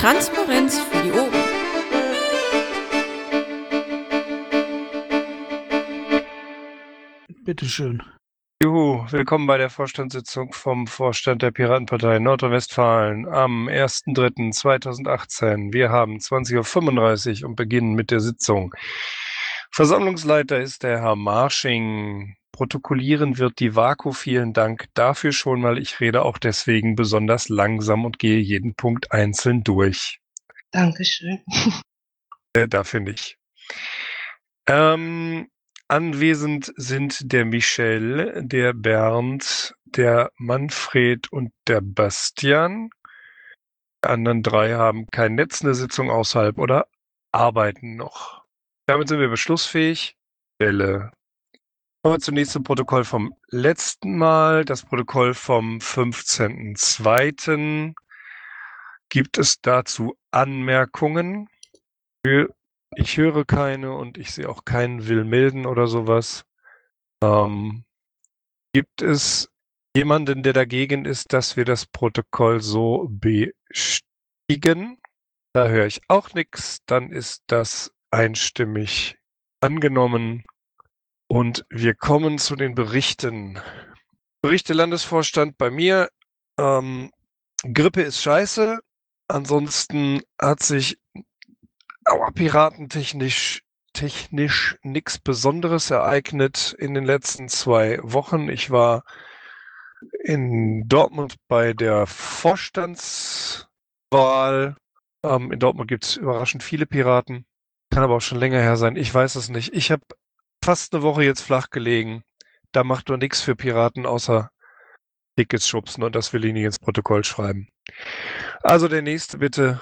Transparenz für die Ohren. Bitteschön. Juhu, willkommen bei der Vorstandssitzung vom Vorstand der Piratenpartei Nordrhein-Westfalen am 1.3.2018. Wir haben 20.35 Uhr und beginnen mit der Sitzung. Versammlungsleiter ist der Herr Marsching. Protokollieren wird die Vaku. Vielen Dank dafür schon mal. Ich rede auch deswegen besonders langsam und gehe jeden Punkt einzeln durch. Dankeschön. Äh, dafür nicht. Ähm, Anwesend sind der Michel, der Bernd, der Manfred und der Bastian. Die anderen drei haben kein Netz in der Sitzung außerhalb oder arbeiten noch. Damit sind wir beschlussfähig. Stelle. Kommen wir zunächst zum Protokoll vom letzten Mal. Das Protokoll vom 15.02. Gibt es dazu Anmerkungen? Ich höre keine und ich sehe auch keinen Will melden oder sowas. Ähm, gibt es jemanden, der dagegen ist, dass wir das Protokoll so bestiegen? Da höre ich auch nichts. Dann ist das einstimmig angenommen. Und wir kommen zu den Berichten. Berichte Landesvorstand bei mir. Ähm, Grippe ist scheiße. Ansonsten hat sich aber piratentechnisch technisch nichts Besonderes ereignet in den letzten zwei Wochen. Ich war in Dortmund bei der Vorstandswahl. Ähm, in Dortmund gibt es überraschend viele Piraten. Kann aber auch schon länger her sein. Ich weiß es nicht. Ich habe fast eine Woche jetzt flach gelegen. Da macht nur nichts für Piraten außer Tickets schubsen und das will ich nicht ins Protokoll schreiben. Also der nächste bitte.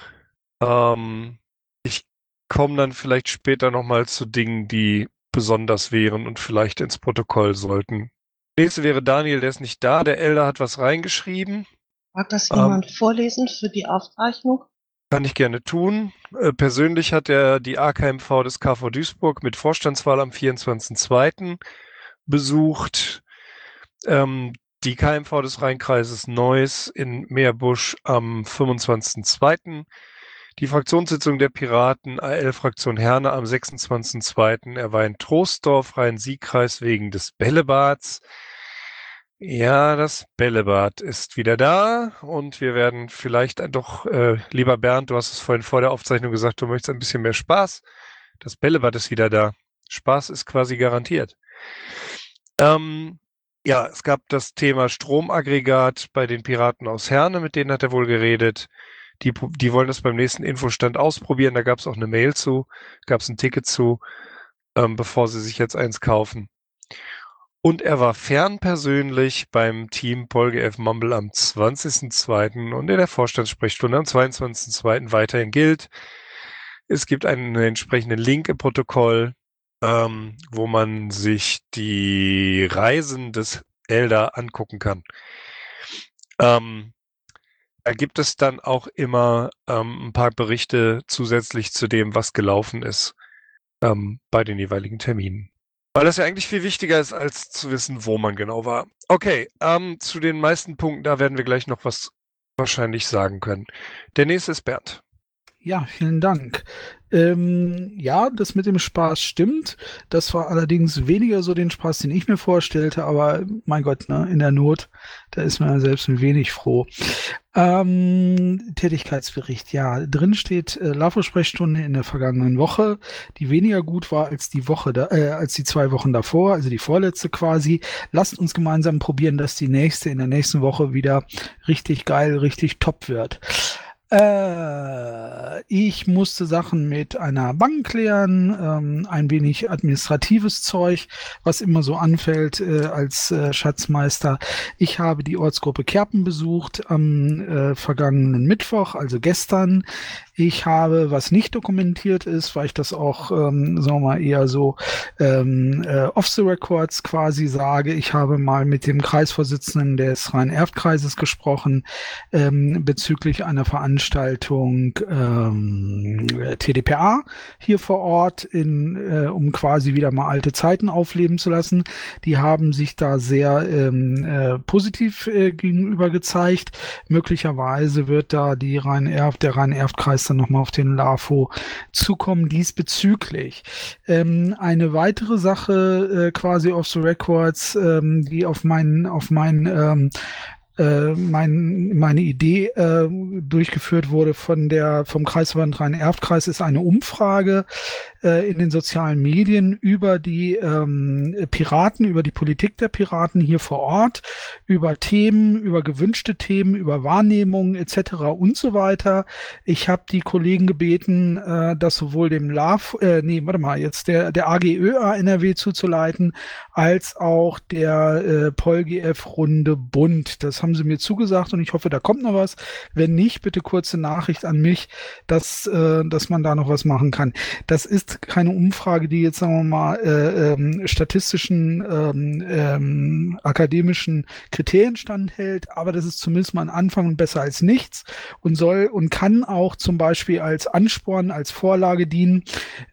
Ähm, ich komme dann vielleicht später nochmal zu Dingen, die besonders wären und vielleicht ins Protokoll sollten. Nächste wäre Daniel, der ist nicht da. Der Elder hat was reingeschrieben. Mag das jemand ähm, vorlesen für die Aufzeichnung? Kann ich gerne tun. Äh, persönlich hat er die AKMV des KV Duisburg mit Vorstandswahl am 24.02. besucht. Ähm, die KMV des Rheinkreises Neuss in Meerbusch am 25.02. Die Fraktionssitzung der Piraten AL-Fraktion Herne am 26.02. Er war in Troisdorf, Rhein-Sieg-Kreis wegen des Bällebads. Ja, das Bällebad ist wieder da und wir werden vielleicht doch, äh, lieber Bernd, du hast es vorhin vor der Aufzeichnung gesagt, du möchtest ein bisschen mehr Spaß. Das Bällebad ist wieder da. Spaß ist quasi garantiert. Ähm, ja, es gab das Thema Stromaggregat bei den Piraten aus Herne, mit denen hat er wohl geredet. Die, die wollen das beim nächsten Infostand ausprobieren. Da gab es auch eine Mail zu, gab es ein Ticket zu, ähm, bevor sie sich jetzt eins kaufen. Und er war fernpersönlich beim Team PolGF Mumble am 20.02. und in der Vorstandssprechstunde am 22.02. weiterhin gilt. Es gibt einen entsprechenden Link im Protokoll, ähm, wo man sich die Reisen des Elder angucken kann. Ähm, da gibt es dann auch immer ähm, ein paar Berichte zusätzlich zu dem, was gelaufen ist ähm, bei den jeweiligen Terminen. Weil das ja eigentlich viel wichtiger ist, als zu wissen, wo man genau war. Okay, ähm, zu den meisten Punkten, da werden wir gleich noch was wahrscheinlich sagen können. Der nächste ist Bernd. Ja, vielen Dank. Ähm, ja, das mit dem Spaß stimmt. Das war allerdings weniger so den Spaß, den ich mir vorstellte, aber mein Gott, ne, in der Not, da ist man selbst ein wenig froh. Ähm, Tätigkeitsbericht, ja, drin steht äh, LAFO-Sprechstunde in der vergangenen Woche, die weniger gut war als die Woche, da, äh, als die zwei Wochen davor, also die vorletzte quasi. Lasst uns gemeinsam probieren, dass die nächste in der nächsten Woche wieder richtig geil, richtig top wird. Äh, ich musste Sachen mit einer Bank klären, ähm, ein wenig administratives Zeug, was immer so anfällt äh, als äh, Schatzmeister. Ich habe die Ortsgruppe Kerpen besucht am äh, vergangenen Mittwoch, also gestern. Ich habe, was nicht dokumentiert ist, weil ich das auch, ähm, sagen wir mal, eher so ähm, äh, off the records quasi sage. Ich habe mal mit dem Kreisvorsitzenden des Rhein-Erft-Kreises gesprochen ähm, bezüglich einer Veranstaltung ähm, TDPA hier vor Ort, in, äh, um quasi wieder mal alte Zeiten aufleben zu lassen. Die haben sich da sehr ähm, äh, positiv äh, gegenüber gezeigt. Möglicherweise wird da die Rhein-Erf, der Rhein-Erft-Kreis dann nochmal auf den LAFO zukommen diesbezüglich. Ähm, eine weitere Sache äh, quasi off the records, ähm, die auf meinen auf meinen ähm, äh, mein, meine Idee äh, durchgeführt wurde von der vom Kreisverband Rhein-Erft-Kreis ist eine Umfrage äh, in den sozialen Medien über die ähm, Piraten, über die Politik der Piraten hier vor Ort, über Themen, über gewünschte Themen, über Wahrnehmungen etc. und so weiter. Ich habe die Kollegen gebeten, äh, das sowohl dem LAV, äh, nee, warte mal, jetzt der, der AGÖA NRW zuzuleiten, als auch der äh, PolGF-Runde Bund. Das haben sie mir zugesagt und ich hoffe, da kommt noch was. Wenn nicht, bitte kurze Nachricht an mich, dass, äh, dass man da noch was machen kann. Das ist keine Umfrage, die jetzt, sagen wir mal, äh, ähm, statistischen, ähm, ähm, akademischen Kriterien standhält, aber das ist zumindest mal ein Anfang und besser als nichts und soll und kann auch zum Beispiel als Ansporn, als Vorlage dienen,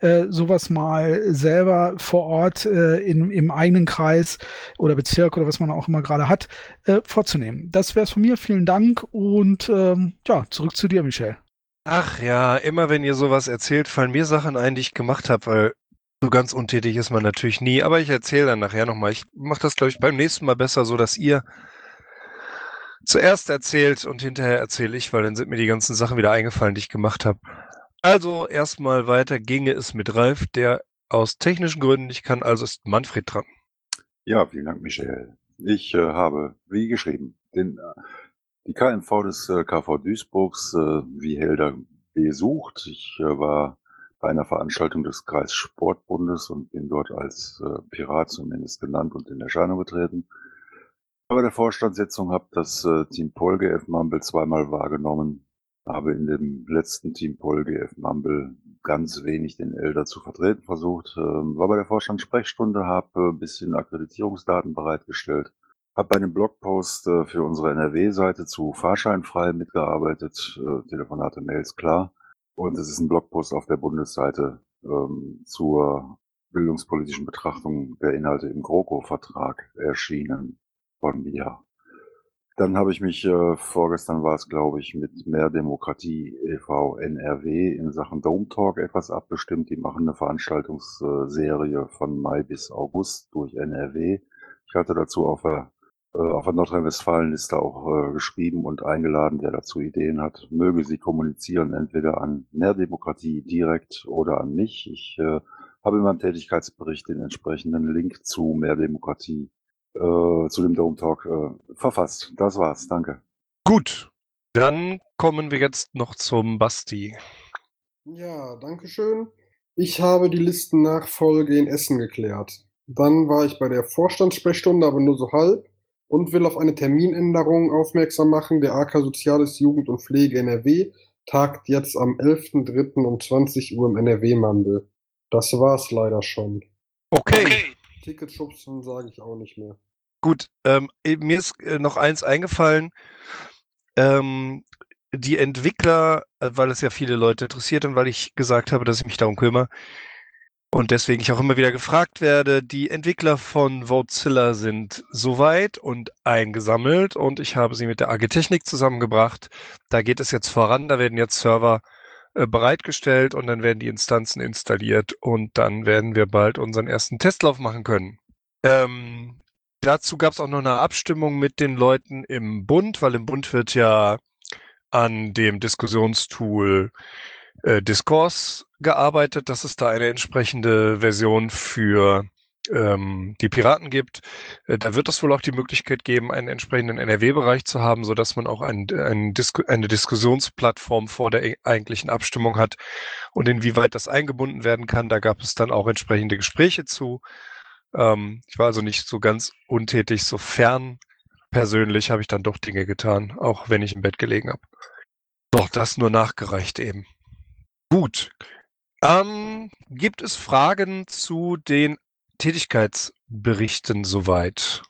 äh, sowas mal selber vor Ort äh, in, im eigenen Kreis oder Bezirk oder was man auch immer gerade hat, äh, vorzunehmen. Das wäre es von mir. Vielen Dank und ähm, ja, zurück zu dir, Michel. Ach ja, immer wenn ihr sowas erzählt, fallen mir Sachen ein, die ich gemacht habe, weil so ganz untätig ist man natürlich nie. Aber ich erzähle dann nachher nochmal. Ich mache das, glaube ich, beim nächsten Mal besser, so dass ihr zuerst erzählt und hinterher erzähle ich, weil dann sind mir die ganzen Sachen wieder eingefallen, die ich gemacht habe. Also erstmal weiter ginge es mit Ralf, der aus technischen Gründen nicht kann, also ist Manfred dran. Ja, vielen Dank, Michel. Ich äh, habe, wie geschrieben, den, äh, die KMV des äh, KV Duisburgs, äh, wie Helder, besucht. Ich äh, war bei einer Veranstaltung des Kreissportbundes und bin dort als äh, Pirat zumindest genannt und in Erscheinung getreten. Bei der Vorstandssitzung habe das Team Polge F. Mumble zweimal wahrgenommen, habe in dem letzten Team Polge F. Mumble ganz wenig den Elder zu vertreten versucht, äh, war bei der Vorstandssprechstunde, habe ein bisschen Akkreditierungsdaten bereitgestellt, habe bei einem Blogpost äh, für unsere NRW-Seite zu Fahrscheinfrei mitgearbeitet, äh, Telefonate, Mails, klar. Und es ist ein Blogpost auf der Bundesseite ähm, zur bildungspolitischen Betrachtung der Inhalte im GroKo-Vertrag erschienen von mir. Dann habe ich mich, äh, vorgestern war es, glaube ich, mit Mehr Demokratie e.V. NRW in Sachen Dome Talk etwas abgestimmt. Die machen eine Veranstaltungsserie von Mai bis August durch NRW. Ich hatte dazu auf der, äh, auf der Nordrhein-Westfalen-Liste auch äh, geschrieben und eingeladen, wer dazu Ideen hat, möge sie kommunizieren, entweder an Mehr Demokratie direkt oder an mich. Ich äh, habe in meinem Tätigkeitsbericht den entsprechenden Link zu Mehr Demokratie äh, zu dem Dome Talk äh, verfasst. Das war's. Danke. Gut, dann kommen wir jetzt noch zum Basti. Ja, danke schön. Ich habe die Listennachfolge in Essen geklärt. Dann war ich bei der Vorstandssprechstunde, aber nur so halb und will auf eine Terminänderung aufmerksam machen. Der AK Soziales Jugend und Pflege NRW tagt jetzt am 11.03. um 20 Uhr im NRW-Mandel. Das war's leider schon. Okay. Tickets schubsen sage ich auch nicht mehr. Gut, ähm, mir ist äh, noch eins eingefallen. Ähm, die Entwickler, äh, weil es ja viele Leute interessiert und weil ich gesagt habe, dass ich mich darum kümmere und deswegen ich auch immer wieder gefragt werde, die Entwickler von Votezilla sind soweit und eingesammelt und ich habe sie mit der AG Technik zusammengebracht. Da geht es jetzt voran, da werden jetzt Server äh, bereitgestellt und dann werden die Instanzen installiert und dann werden wir bald unseren ersten Testlauf machen können. Ähm, dazu gab es auch noch eine Abstimmung mit den Leuten im Bund, weil im Bund wird ja an dem Diskussionstool äh, Discourse gearbeitet, dass es da eine entsprechende Version für ähm, die Piraten gibt. Äh, da wird es wohl auch die Möglichkeit geben, einen entsprechenden NRW-Bereich zu haben, so dass man auch ein, ein Disku eine Diskussionsplattform vor der e-, eigentlichen Abstimmung hat. Und inwieweit das eingebunden werden kann, da gab es dann auch entsprechende Gespräche zu. Ähm, ich war also nicht so ganz untätig, sofern persönlich habe ich dann doch Dinge getan, auch wenn ich im Bett gelegen habe. Doch, das nur nachgereicht eben. Gut. Ähm, gibt es Fragen zu den Tätigkeitsberichten soweit?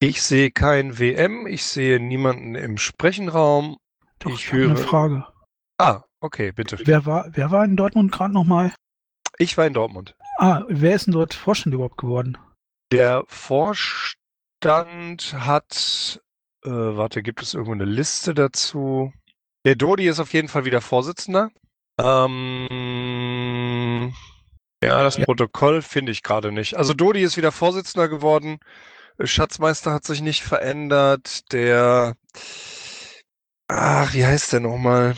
Ich sehe kein WM, ich sehe niemanden im Sprechenraum. Doch, ich ich habe eine höre. Frage. Ah, okay, bitte. Wer war, wer war in Dortmund gerade nochmal? Ich war in Dortmund. Ah, wer ist denn dort Vorstand überhaupt geworden? Der Vorstand hat, äh, warte, gibt es irgendwo eine Liste dazu? Der Dodi ist auf jeden Fall wieder Vorsitzender. Ähm, ja, das Ja. Protokoll finde ich gerade nicht. Also Dodi ist wieder Vorsitzender geworden. Schatzmeister hat sich nicht verändert. Der, ach, wie heißt der nochmal?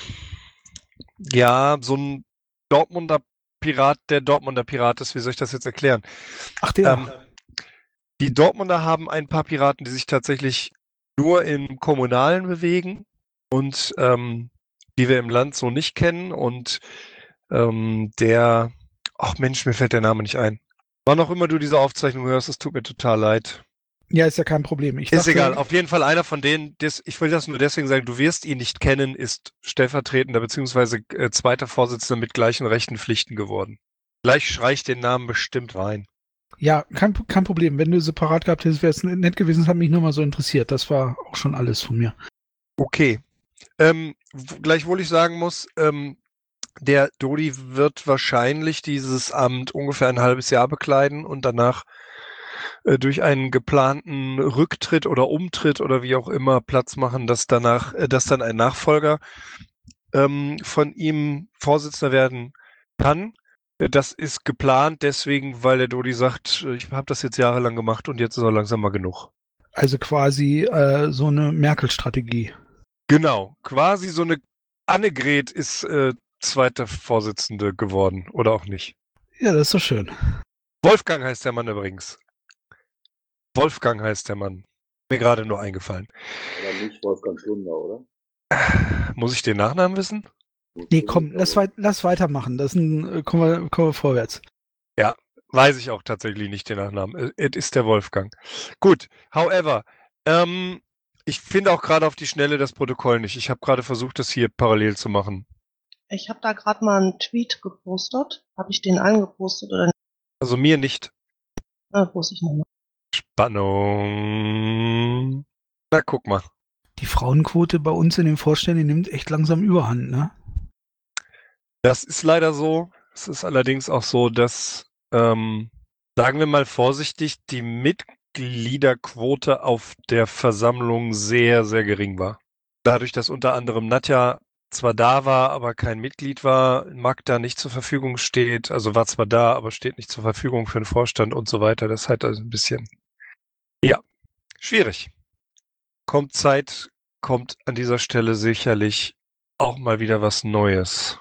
Ja, so ein Dortmunder Pirat, der Dortmunder Pirat ist. Wie soll ich das jetzt erklären? Ach, der. Ähm, die Dortmunder haben ein paar Piraten, die sich tatsächlich nur im Kommunalen bewegen und ähm, die wir im Land so nicht kennen. Und ähm, der, ach Mensch, mir fällt der Name nicht ein. Wann auch immer du diese Aufzeichnung hörst, es tut mir total leid. ja, ist ja kein Problem. Ich Ist dachte, egal, auf jeden Fall einer von denen, des, ich will das nur deswegen sagen, du wirst ihn nicht kennen, ist stellvertretender bzw. Äh, zweiter Vorsitzender mit gleichen Rechten Pflichten geworden. Gleich schrei ich den Namen bestimmt rein. Ja, kein, kein Problem. Wenn du separat gehabt hättest, wäre es nett gewesen. Das hat mich nur mal so interessiert. Das war auch schon alles von mir. Okay. Ähm, gleichwohl ich sagen muss, ähm, der Dodi wird wahrscheinlich dieses Amt ungefähr ein halbes Jahr bekleiden und danach äh, durch einen geplanten Rücktritt oder Umtritt oder wie auch immer Platz machen, dass danach, äh, dass dann ein Nachfolger ähm, von ihm Vorsitzender werden kann. Das ist geplant deswegen, weil der Dodi sagt, ich habe das jetzt jahrelang gemacht und jetzt ist auch langsam mal genug. Also quasi äh, so eine Merkel-Strategie. Genau, quasi so eine Annegret ist äh, zweite Vorsitzende geworden oder auch nicht. Ja, das ist doch schön. Wolfgang heißt der Mann übrigens. Wolfgang heißt der Mann. Mir gerade nur eingefallen. Oder nicht Wolfgang Schlunder, oder? Muss ich den Nachnamen wissen? Nee, komm, lass, weit, lass weitermachen. Das ist ein, äh, kommen, wir, kommen wir vorwärts. Weiß ich auch tatsächlich nicht den Nachnamen. Äh, Es ist der Wolfgang. Gut, however, ähm, ich finde auch gerade auf die Schnelle das Protokoll nicht. Ich habe gerade versucht, das hier parallel zu machen. Ich habe da gerade mal einen Tweet gepostet. Habe ich den angepostet oder nicht? Also mir nicht. Ah, poste ich nochmal. Spannung. Na, guck mal. Die Frauenquote bei uns in den Vorständen die nimmt echt langsam überhand, ne? Das ist leider so. Es ist allerdings auch so, dass, ähm, sagen wir mal vorsichtig, die Mitgliederquote auf der Versammlung sehr, sehr gering war. Dadurch, dass unter anderem Nadja zwar da war, aber kein Mitglied war, Magda nicht zur Verfügung steht, also war zwar da, aber steht nicht zur Verfügung für den Vorstand und so weiter. Das halt also ein bisschen, ja, schwierig. Kommt Zeit, kommt an dieser Stelle sicherlich auch mal wieder was Neues.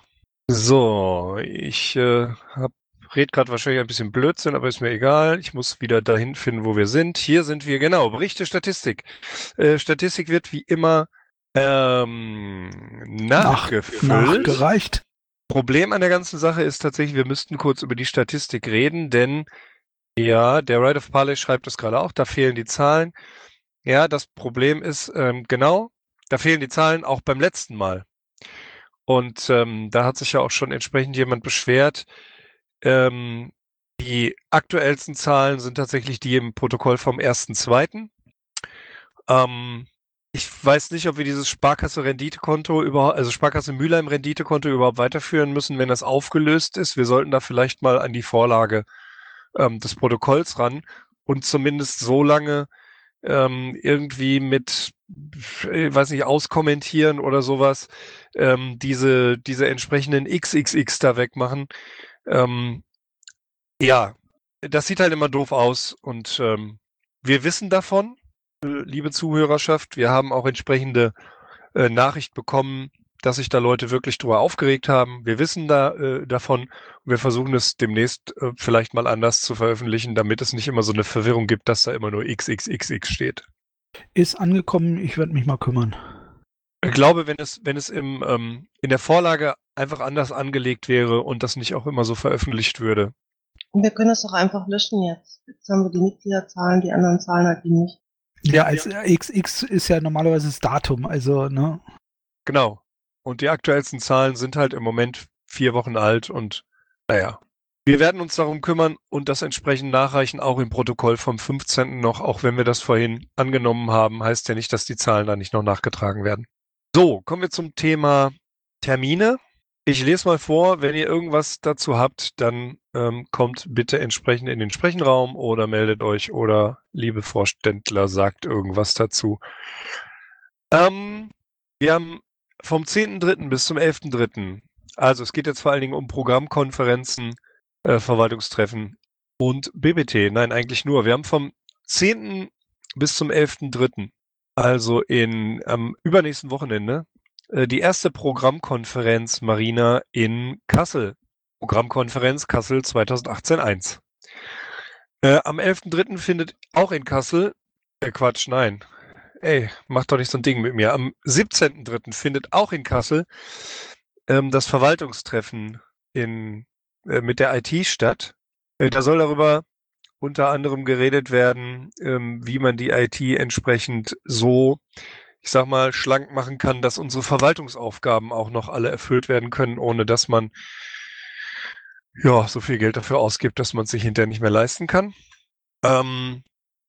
So, ich äh, hab, red gerade wahrscheinlich ein bisschen Blödsinn, aber ist mir egal. Ich muss wieder dahin finden, wo wir sind. Hier sind wir, genau. Berichte Statistik. Äh, Statistik wird wie immer ähm, nachgefüllt. Nachgereicht. Problem an der ganzen Sache ist tatsächlich, wir müssten kurz über die Statistik reden, denn ja, der Right of Parley schreibt das gerade auch, da fehlen die Zahlen. Ja, das Problem ist, ähm, genau, da fehlen die Zahlen auch beim letzten Mal. Und ähm, da hat sich ja auch schon entsprechend jemand beschwert. Ähm, die aktuellsten Zahlen sind tatsächlich die im Protokoll vom 1.2. Ähm, ich weiß nicht, ob wir dieses Sparkasse-Renditekonto überhaupt, also Sparkasse-Mülheim-Renditekonto überhaupt weiterführen müssen, wenn das aufgelöst ist. Wir sollten da vielleicht mal an die Vorlage ähm, des Protokolls ran und zumindest so lange ähm, irgendwie mit, ich weiß nicht, auskommentieren oder sowas, ähm, diese, diese entsprechenden XXX da wegmachen. Ähm, ja, das sieht halt immer doof aus und ähm, wir wissen davon, äh, liebe Zuhörerschaft, wir haben auch entsprechende äh, Nachricht bekommen, dass sich da Leute wirklich drüber aufgeregt haben. Wir wissen da äh, davon und wir versuchen es demnächst äh, vielleicht mal anders zu veröffentlichen, damit es nicht immer so eine Verwirrung gibt, dass da immer nur XXXX steht. Ist angekommen, ich werde mich mal kümmern. Ich glaube, wenn es, wenn es im, ähm, in der Vorlage einfach anders angelegt wäre und das nicht auch immer so veröffentlicht würde. Und wir können es doch einfach löschen jetzt. Jetzt haben wir die Mitgliederzahlen, die anderen Zahlen halt die nicht. Ja, als XX ist ja normalerweise das Datum, also, ne? Genau. Und die aktuellsten Zahlen sind halt im Moment vier Wochen alt und naja. Wir werden uns darum kümmern und das entsprechend nachreichen, auch im Protokoll vom 15. noch, auch wenn wir das vorhin angenommen haben, heißt ja nicht, dass die Zahlen da nicht noch nachgetragen werden. So, kommen wir zum Thema Termine. Ich lese mal vor, wenn ihr irgendwas dazu habt, dann ähm, kommt bitte entsprechend in den Sprechenraum oder meldet euch oder liebe Vorständler sagt irgendwas dazu. Ähm, wir haben vom 10.3. bis zum 11.3. Also es geht jetzt vor allen Dingen um Programmkonferenzen, äh, Verwaltungstreffen und BBT. Nein, eigentlich nur. Wir haben vom 10. bis zum 11.3., also in am übernächsten Wochenende, äh, die erste Programmkonferenz Marina in Kassel. Programmkonferenz Kassel 2018-1. Äh, am 11.3. findet auch in Kassel, äh, Quatsch, nein, ey, mach doch nicht so ein Ding mit mir. Am 17.3. findet auch in Kassel ähm, das Verwaltungstreffen in, äh, mit der IT statt. Äh, da soll darüber unter anderem geredet werden, ähm, wie man die IT entsprechend so, ich sag mal, schlank machen kann, dass unsere Verwaltungsaufgaben auch noch alle erfüllt werden können, ohne dass man ja so viel Geld dafür ausgibt, dass man es sich hinterher nicht mehr leisten kann. Ähm,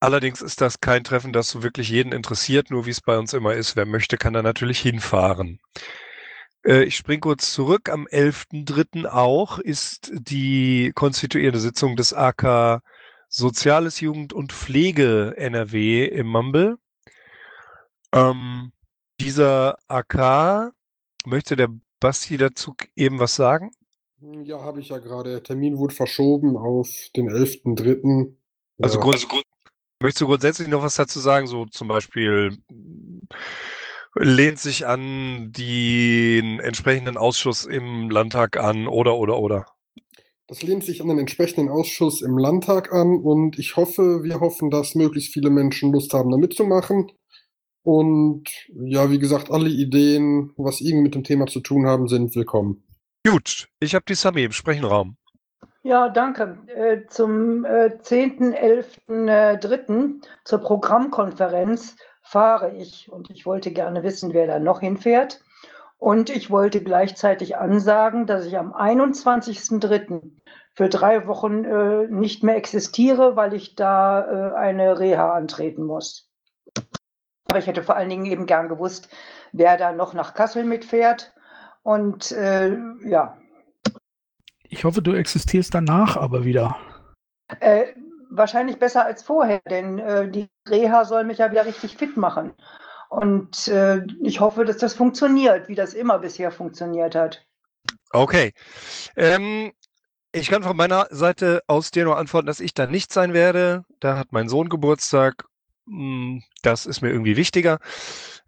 allerdings ist das kein Treffen, das so wirklich jeden interessiert, nur wie es bei uns immer ist. Wer möchte, kann da natürlich hinfahren. Äh, ich springe kurz zurück. Am 11.3. auch ist die konstituierende Sitzung des AK Soziales, Jugend und Pflege NRW im Mumble. Ähm, dieser AK, möchte der Basti dazu eben was sagen? Ja, habe ich ja gerade. Der Termin wurde verschoben auf den 11.3. Also, Ja. grund, möchtest du grundsätzlich noch was dazu sagen? So zum Beispiel lehnt sich an den entsprechenden Ausschuss im Landtag an oder oder oder. Das lehnt sich an den entsprechenden Ausschuss im Landtag an und ich hoffe, wir hoffen, dass möglichst viele Menschen Lust haben, da mitzumachen. Und ja, wie gesagt, alle Ideen, was irgendwie mit dem Thema zu tun haben, sind willkommen. Gut, ich habe die Sami im Sprechenraum. Ja, danke. Äh, Zum äh, 10.11.3. zur Programmkonferenz fahre ich und ich wollte gerne wissen, wer da noch hinfährt. Und ich wollte gleichzeitig ansagen, dass ich am 21.3. für drei Wochen äh, nicht mehr existiere, weil ich da äh, eine Reha antreten muss. Aber ich hätte vor allen Dingen eben gern gewusst, wer da noch nach Kassel mitfährt. Und äh, ja, Ich hoffe, du existierst danach aber wieder. Äh, wahrscheinlich besser als vorher, denn äh, die Reha soll mich ja wieder richtig fit machen. Und äh, ich hoffe, dass das funktioniert, wie das immer bisher funktioniert hat. Okay. Ähm, ich kann von meiner Seite aus dir nur antworten, dass ich da nicht sein werde. Da hat mein Sohn Geburtstag. Hm, Das ist mir irgendwie wichtiger.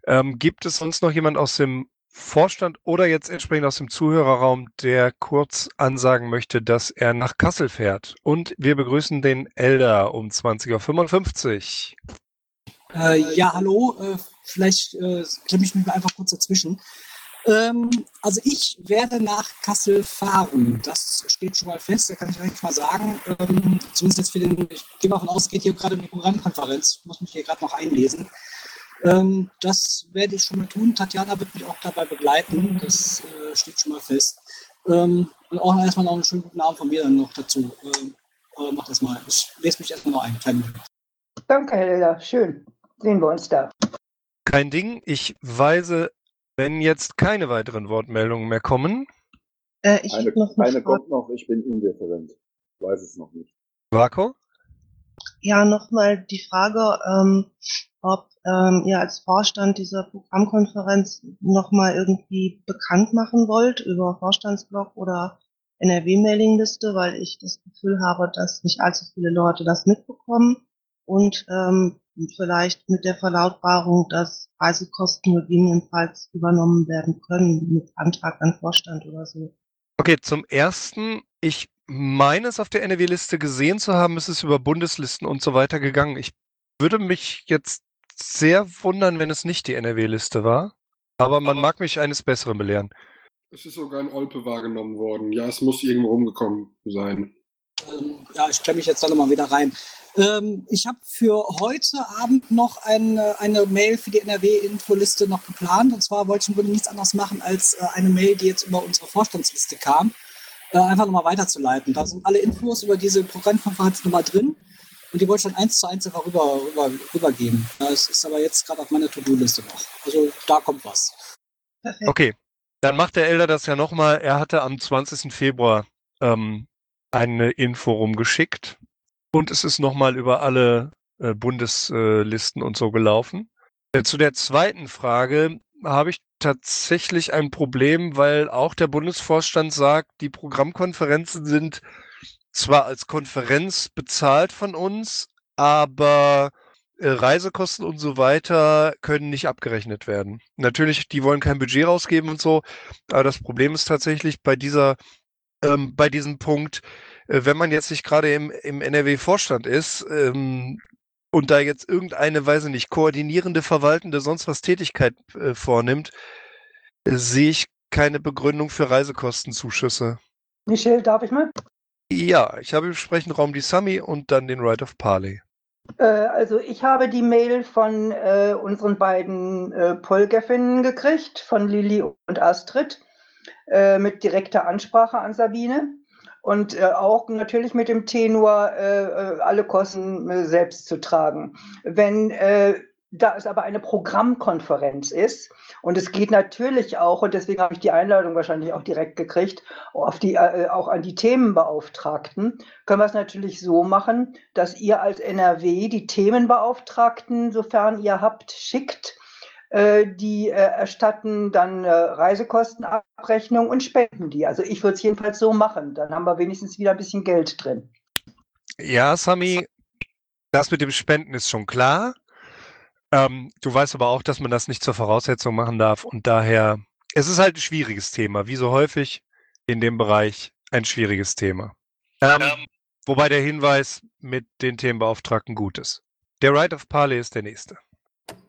Ähm, gibt es sonst noch jemand aus dem Vorstand oder jetzt entsprechend aus dem Zuhörerraum, der kurz ansagen möchte, dass er nach Kassel fährt? Und wir begrüßen den Elder um 20.55 Uhr. Äh, ja, hallo. Äh, vielleicht äh, klemme ich mich einfach kurz dazwischen. Ähm, also ich werde nach Kassel fahren. Das steht schon mal fest, da kann ich direkt mal sagen. Ähm, zumindest jetzt für den, ich gehe mal davon aus, es geht hier gerade um die Programmkonferenz. Ich muss mich hier gerade noch einlesen. Ähm, das werde ich schon mal tun. Tatjana wird mich auch dabei begleiten. Das äh, steht schon mal fest. Ähm, und auch erstmal noch einen schönen guten Abend von mir dann noch dazu. Ähm, aber mach das mal. Ich lese mich erstmal noch ein. Moment. Danke, Helga. Schön. Sehen wir uns da. Kein Ding. Ich weise, wenn jetzt keine weiteren Wortmeldungen mehr kommen, Äh, ich Eine, noch eine eine kommt noch, ich bin indifferent. Ich weiß es noch nicht. Vako? Ja, nochmal die Frage, ähm, ob ähm, ihr als Vorstand dieser Programmkonferenz nochmal irgendwie bekannt machen wollt über Vorstandsblog oder NRW-Mailingliste, weil ich das Gefühl habe, dass nicht allzu viele Leute das mitbekommen und ähm, vielleicht mit der Verlautbarung, dass Reisekosten gegebenenfalls übernommen werden können mit Antrag an Vorstand oder so. Okay, zum ersten, ich meine es auf der NRW-Liste gesehen zu haben, es ist über Bundeslisten und so weiter gegangen. Ich würde mich jetzt sehr wundern, wenn es nicht die NRW-Liste war. Aber man mag mich eines Besseren belehren. Es ist sogar in Olpe wahrgenommen worden. Ja, es muss irgendwo rumgekommen sein. Ähm, ja, ich klemme mich jetzt da nochmal wieder rein. Ähm, ich habe für heute Abend noch eine, eine Mail für die NRW-Infoliste noch geplant. Und zwar wollte ich im Grunde nichts anderes machen, als äh, eine Mail, die jetzt über unsere Vorstandsliste kam, äh, einfach nochmal weiterzuleiten. Da sind alle Infos über diese Programmkonferenz nochmal drin. Und die wollte ich dann eins zu eins einfach rüber, rüber, rübergeben. Das ist aber jetzt gerade auf meiner To-Do-Liste noch. Also da kommt was. Perfekt. Okay, Dann macht der Elder das ja nochmal. Er hatte am 20. Februar ähm, eine Info rumgeschickt und es ist nochmal über alle äh, Bundeslisten und so gelaufen. Äh, zu der zweiten Frage habe ich tatsächlich ein Problem, weil auch der Bundesvorstand sagt, die Programmkonferenzen sind zwar als Konferenz bezahlt von uns, aber äh, Reisekosten und so weiter können nicht abgerechnet werden. Natürlich, die wollen kein Budget rausgeben und so, aber das Problem ist tatsächlich bei dieser, ähm, bei diesem Punkt, äh, wenn man jetzt nicht gerade im, im NRW-Vorstand ist ähm, und da jetzt irgendeine, weiß ich nicht, koordinierende, verwaltende, sonst was Tätigkeit äh, vornimmt, äh, sehe ich keine Begründung für Reisekostenzuschüsse. Michel, darf ich mal? Ja, ich habe im Sprechenraum die Sami und dann den Right of Parley. Äh, also ich habe die Mail von äh, unseren beiden äh, Polgefinnen gekriegt, von Lilly und Astrid, äh, mit direkter Ansprache an Sabine und äh, auch natürlich mit dem Tenor, äh, äh alle Kosten selbst zu tragen. Wenn da es aber eine Programmkonferenz ist und es geht natürlich auch, und deswegen habe ich die Einladung wahrscheinlich auch direkt gekriegt, auf die, äh, auch an die Themenbeauftragten, können wir es natürlich so machen, dass ihr als NRW die Themenbeauftragten, sofern ihr habt, schickt. Äh, die äh, erstatten dann äh, Reisekostenabrechnung und spenden die. Also ich würde es jedenfalls so machen. Dann haben wir wenigstens wieder ein bisschen Geld drin. Ja, Sami, das mit dem Spenden ist schon klar. Ähm, du weißt aber auch, dass man das nicht zur Voraussetzung machen darf und daher, es ist halt ein schwieriges Thema, wie so häufig in dem Bereich ein schwieriges Thema. Ähm, ähm. Wobei der Hinweis mit den Themenbeauftragten gut ist. Der Right of Parley ist der nächste.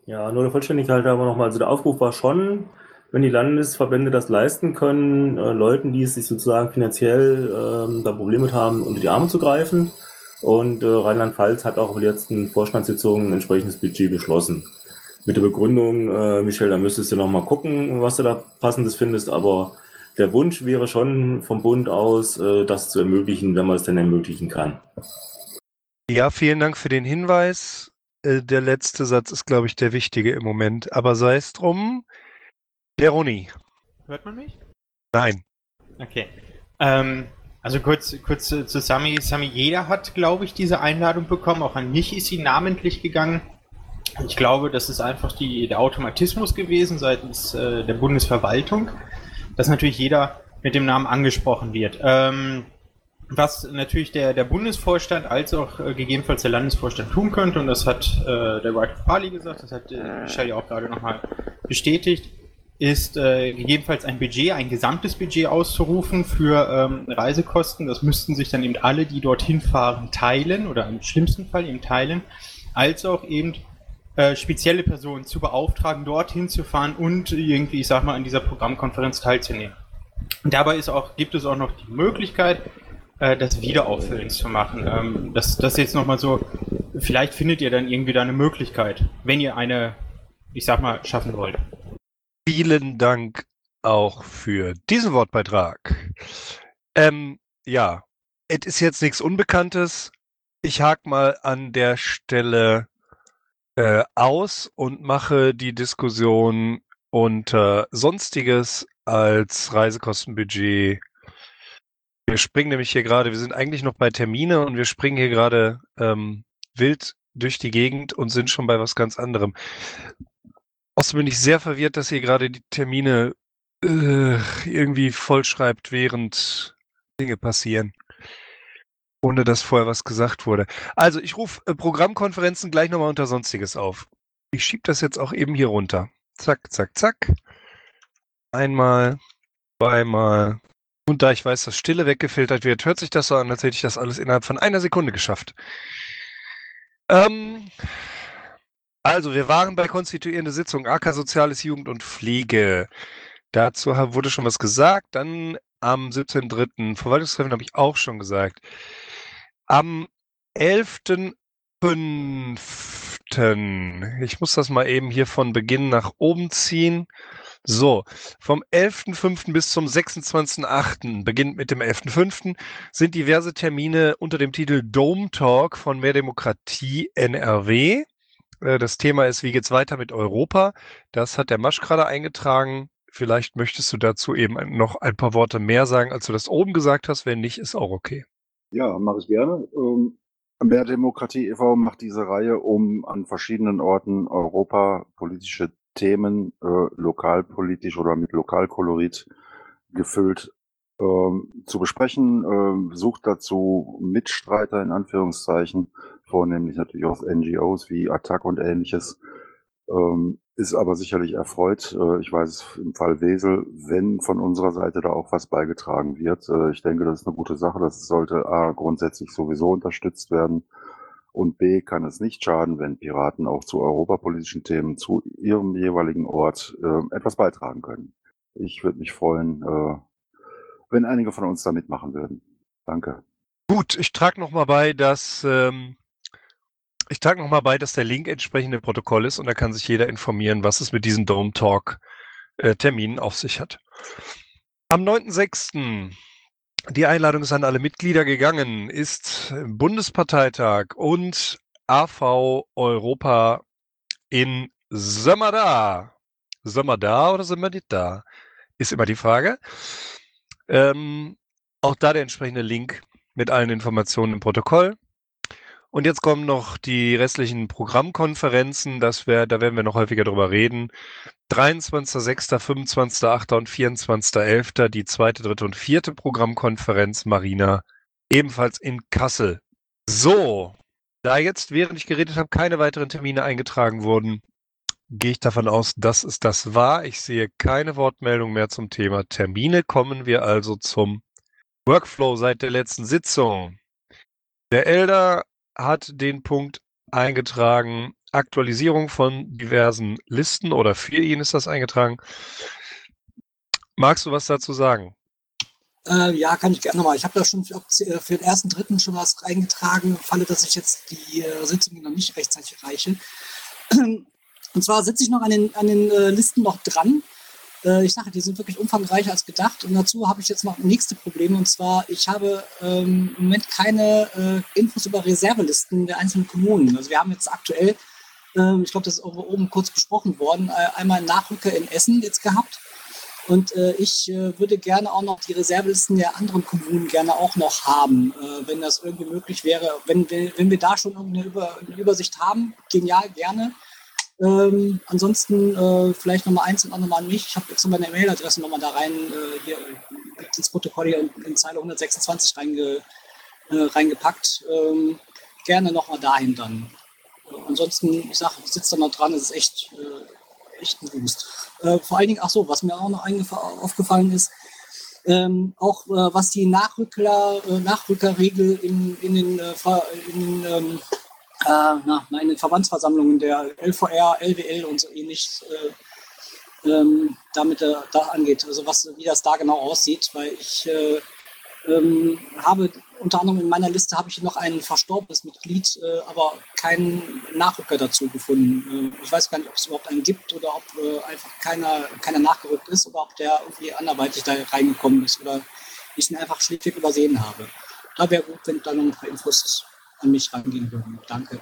Ja, nur der Vollständigkeit aber nochmal. Also der Aufruf war schon, wenn die Landesverbände das leisten können, äh, Leuten, die es sich sozusagen finanziell äh, da Probleme haben, unter die Arme zu greifen. Und äh, Rheinland-Pfalz hat auch auf der letzten Vorstandssitzung ein entsprechendes Budget beschlossen. Mit der Begründung, äh, Michel, da müsstest du noch mal gucken, was du da passendes findest, aber der Wunsch wäre schon vom Bund aus, äh, das zu ermöglichen, wenn man es denn ermöglichen kann. Ja, vielen Dank für den Hinweis. Äh, der letzte Satz ist, glaube ich, der wichtige im Moment. Aber sei es drum. Der. Hört man mich? Nein. Okay. Ähm, also kurz, kurz zu Sami. Sami, jeder hat, glaube ich, diese Einladung bekommen. Auch an mich ist sie namentlich gegangen. Ich glaube, das ist einfach die, der Automatismus gewesen seitens äh, der Bundesverwaltung, dass natürlich jeder mit dem Namen angesprochen wird. Ähm, was natürlich der, der Bundesvorstand als auch äh, gegebenenfalls der Landesvorstand tun könnte, und das hat äh, der of Parley gesagt, das hat äh, Michelle ja auch gerade nochmal bestätigt, ist äh, gegebenenfalls ein Budget, ein gesamtes Budget auszurufen für ähm, Reisekosten. Das müssten sich dann eben alle, die dorthin fahren, teilen oder im schlimmsten Fall eben teilen, als auch eben äh, spezielle Personen zu beauftragen, dorthin zu fahren und irgendwie, ich sag mal, an dieser Programmkonferenz teilzunehmen. Und dabei ist auch, gibt es auch noch die Möglichkeit, äh, das Wiederauffüllen zu machen. Ähm, das, das jetzt nochmal so, vielleicht findet ihr dann irgendwie da eine Möglichkeit, wenn ihr eine, ich sag mal, schaffen wollt. Vielen Dank auch für diesen Wortbeitrag. Ähm, ja, es ist jetzt nichts Unbekanntes. Ich hake mal an der Stelle äh, aus und mache die Diskussion unter Sonstiges als Reisekostenbudget. Wir springen nämlich hier gerade, wir sind eigentlich noch bei Termine und wir springen hier gerade ähm, wild durch die Gegend und sind schon bei was ganz anderem. Außerdem bin ich sehr verwirrt, dass ihr gerade die Termine äh, irgendwie vollschreibt, während Dinge passieren. Ohne dass vorher was gesagt wurde. Also, ich rufe äh, Programmkonferenzen gleich nochmal unter Sonstiges auf. Ich schiebe das jetzt auch eben hier runter. Zack, zack, zack. Einmal, zweimal. Und da ich weiß, dass Stille weggefiltert wird, hört sich das so an, als hätte ich das alles innerhalb von einer Sekunde geschafft. Ähm, also, wir waren bei konstituierende Sitzung, AK Soziales, Jugend und Pflege. Dazu wurde schon was gesagt. Dann am 17.03. Verwaltungstreffen habe ich auch schon gesagt. Am 11.05. Ich muss das mal eben hier von Beginn nach oben ziehen. So, vom 11.05. bis zum 26.08., beginnt mit dem 11.05., sind diverse Termine unter dem Titel Dome Talk von Mehr Demokratie NRW. Äh, das Thema ist, wie geht's weiter mit Europa? Das hat der Masch gerade eingetragen. vielleicht möchtest du dazu eben noch ein paar Worte mehr sagen, als du das oben gesagt hast. Wenn nicht, ist auch okay. Ja, mache ich gerne. Ähm, Mehr Demokratie e.V. macht diese Reihe, um an verschiedenen Orten europapolitische Themen äh, lokalpolitisch oder mit Lokalkolorit gefüllt ähm, zu besprechen, äh, sucht dazu Mitstreiter in Anführungszeichen, vornehmlich natürlich aus NGOs wie Attac und ähnliches, ähm, ist aber sicherlich erfreut. Äh, ich weiß es im Fall Wesel, wenn von unserer Seite da auch was beigetragen wird. Äh, ich denke, das ist eine gute Sache. Das sollte A grundsätzlich sowieso unterstützt werden. Und B kann es nicht schaden, wenn Piraten auch zu europapolitischen Themen zu ihrem jeweiligen Ort äh, etwas beitragen können. Ich würde mich freuen, äh, wenn einige von uns da mitmachen würden. Danke. Gut, ich trage noch mal bei, dass ähm, ich trage noch mal bei, dass der Link entsprechend im Protokoll ist und da kann sich jeder informieren, was es mit diesen Dome Talk äh, Terminen auf sich hat. Am 9.6. Die Einladung ist an alle Mitglieder gegangen, ist Bundesparteitag und AV Europa in Sömmerda. Sömmerda oder sind nicht da? Ist immer die Frage. Ähm, auch da der entsprechende Link mit allen Informationen im Protokoll. Und jetzt kommen noch die restlichen Programmkonferenzen. Das wär, da werden wir noch häufiger drüber reden. 23.06., 25.08. und 24.11. die zweite, dritte und vierte Programmkonferenz Marina ebenfalls in Kassel. So, da jetzt, während ich geredet habe, keine weiteren Termine eingetragen wurden, gehe ich davon aus, dass es das war. Ich sehe keine Wortmeldung mehr zum Thema Termine. Kommen wir also zum Workflow seit der letzten Sitzung. Der Elder hat den Punkt eingetragen, Aktualisierung von diversen Listen oder für ihn ist das eingetragen. Magst du was dazu sagen? Äh, ja, kann ich gerne nochmal. Ich habe da schon für, für, den ersten Dritten schon was eingetragen, Falle, dass ich jetzt die äh, Sitzung noch nicht rechtzeitig erreiche. Und zwar sitze ich noch an den, an den äh, Listen noch dran. Äh, ich sage, die sind wirklich umfangreicher als gedacht. Und dazu habe ich jetzt noch nächste Probleme. Und zwar, ich habe ähm, im Moment keine äh, Infos über Reservelisten der einzelnen Kommunen. Also wir haben jetzt aktuell, ähm, ich glaube, das ist oben kurz besprochen worden, äh, einmal Nachrücker in Essen jetzt gehabt. Und äh, ich äh, würde gerne auch noch die Reservelisten der anderen Kommunen gerne auch noch haben, äh, wenn das irgendwie möglich wäre. Wenn, wenn, wenn wir da schon eine, Über, eine Übersicht haben, genial, gerne. Ähm, ansonsten äh, vielleicht nochmal eins und nochmal an mich. Ich habe jetzt nochmal meine Mailadresse nochmal da rein, äh, hier ins Protokoll hier in, in Zeile 126 reinge, äh, reingepackt. Ähm, gerne nochmal dahin dann. ansonsten, ich sage, ich sitze da noch dran, es ist echt, äh, echt ein Boost. Äh, vor allen Dingen, ach so, was mir auch noch aufgefallen ist, ähm, auch äh, was die Nachrückler, Nachrückerregel in, in den, in den ähm, äh, na, in Verbandsversammlungen der LVR, LWL und so ähnlich äh, ähm, damit äh, da angeht. Also was, wie das da genau aussieht, weil ich äh, ähm, habe unter anderem in meiner Liste habe ich noch ein verstorbenes Mitglied, äh, aber keinen Nachrücker dazu gefunden. Äh, ich weiß gar nicht, ob es überhaupt einen gibt oder ob einfach keiner, keiner nachgerückt ist oder ob der irgendwie anderweitig da reingekommen ist oder ich ihn einfach schlichtweg übersehen habe. Da wäre gut, wenn da noch ein paar Infos an mich rangehen würden. Danke.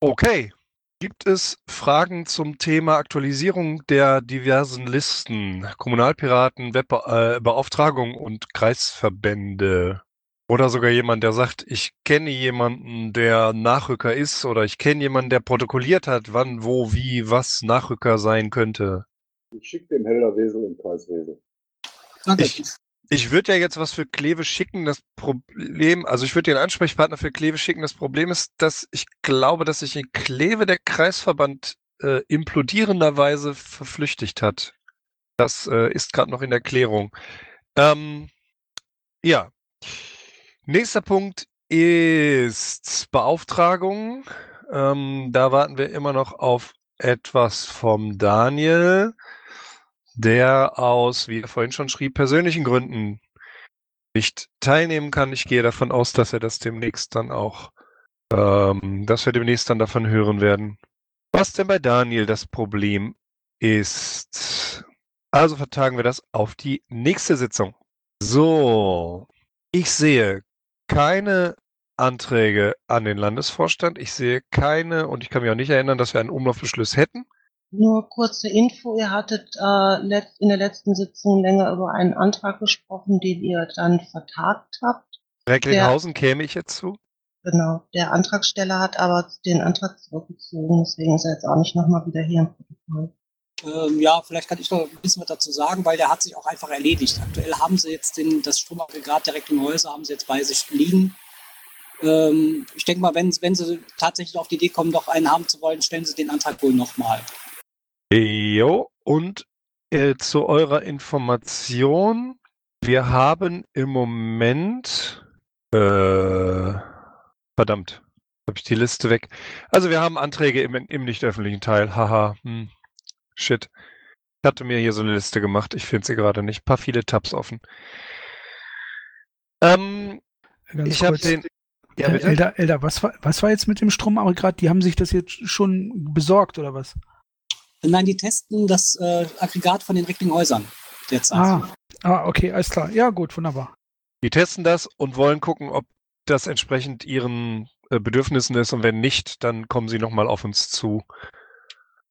Okay. Gibt es Fragen zum Thema Aktualisierung der diversen Listen, Kommunalpiraten, Webbeauftragung äh, und Kreisverbände? Oder sogar jemand, der sagt, ich kenne jemanden, der Nachrücker ist, oder ich kenne jemanden, der protokolliert hat, wann, wo, wie, was Nachrücker sein könnte. Ich schicke dem Helder Wesel im Kreiswesel. Danke. Ich, ich würde ja jetzt was für Kleve schicken. Das Problem, also ich würde den Ansprechpartner für Kleve schicken. Das Problem ist, dass ich glaube, dass sich in Kleve der Kreisverband äh, implodierenderweise verflüchtigt hat. Das äh, ist gerade noch in der Klärung. Ähm, ja. Nächster Punkt ist Beauftragung. Ähm, da warten wir immer noch auf etwas vom Daniel der aus, wie er vorhin schon schrieb, persönlichen Gründen nicht teilnehmen kann. Ich gehe davon aus, dass er das demnächst dann auch, ähm, dass wir demnächst dann davon hören werden. Was denn bei Daniel das Problem ist. Also vertagen wir das auf die nächste Sitzung. So, ich sehe keine Anträge an den Landesvorstand. Ich sehe keine und ich kann mich auch nicht erinnern, dass wir einen Umlaufbeschluss hätten. Nur kurze Info, ihr hattet äh, in der letzten Sitzung länger über einen Antrag gesprochen, den ihr dann vertagt habt. Recklinghausen käme ich jetzt zu. Genau, der Antragsteller hat aber den Antrag zurückgezogen, deswegen ist er jetzt auch nicht nochmal wieder hier im Protokoll. Ähm, ja, vielleicht kann ich noch ein bisschen was dazu sagen, weil der hat sich auch einfach erledigt. Aktuell haben sie jetzt den, das Stromaggregat direkt im Häuser, haben sie jetzt bei sich liegen. Ähm, ich denke mal, wenn, wenn sie tatsächlich auf die Idee kommen, noch einen haben zu wollen, stellen sie den Antrag wohl nochmal. Jo, und äh, zu eurer Information, wir haben im Moment, äh, verdammt, habe ich die Liste weg. Also wir haben Anträge im, im nicht öffentlichen Teil, haha, hm, shit. Ich hatte mir hier so eine Liste gemacht, ich finde sie gerade nicht, paar viele Tabs offen. Ähm, Ganz ich habe den, ja Äh, bitte? Elder, Elder, was war, was war jetzt mit dem Stromaggregat? Die haben sich das jetzt schon besorgt oder was? Nein, die testen das äh, Aggregat von den Recklinghäusern derzeit. Ah, ah, okay, alles klar. Ja, gut, wunderbar. Die testen das und wollen gucken, ob das entsprechend ihren äh, Bedürfnissen ist und wenn nicht, dann kommen sie nochmal auf uns zu.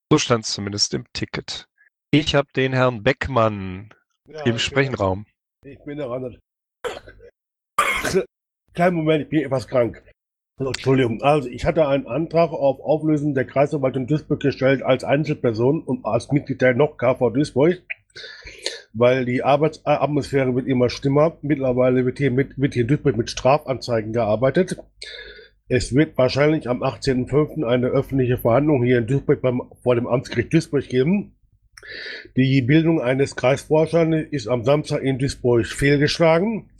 So stand es zumindest im Ticket. Ich habe den Herrn Beckmann Ja, im ich Sprechenraum. bin, ich bin daran. Kleinen Moment, ich bin etwas krank. Entschuldigung. Also, ich hatte einen Antrag auf Auflösung der Kreisverwaltung Duisburg gestellt als Einzelperson und als Mitglied der NOC KV Duisburg, weil die Arbeitsatmosphäre wird immer schlimmer. Mittlerweile wird hier, mit, wird hier in Duisburg mit Strafanzeigen gearbeitet. Es wird wahrscheinlich am 18.05. eine öffentliche Verhandlung hier in Duisburg beim, vor dem Amtsgericht Duisburg geben. Die Bildung eines Kreisvorstandes ist am Samstag in Duisburg fehlgeschlagen.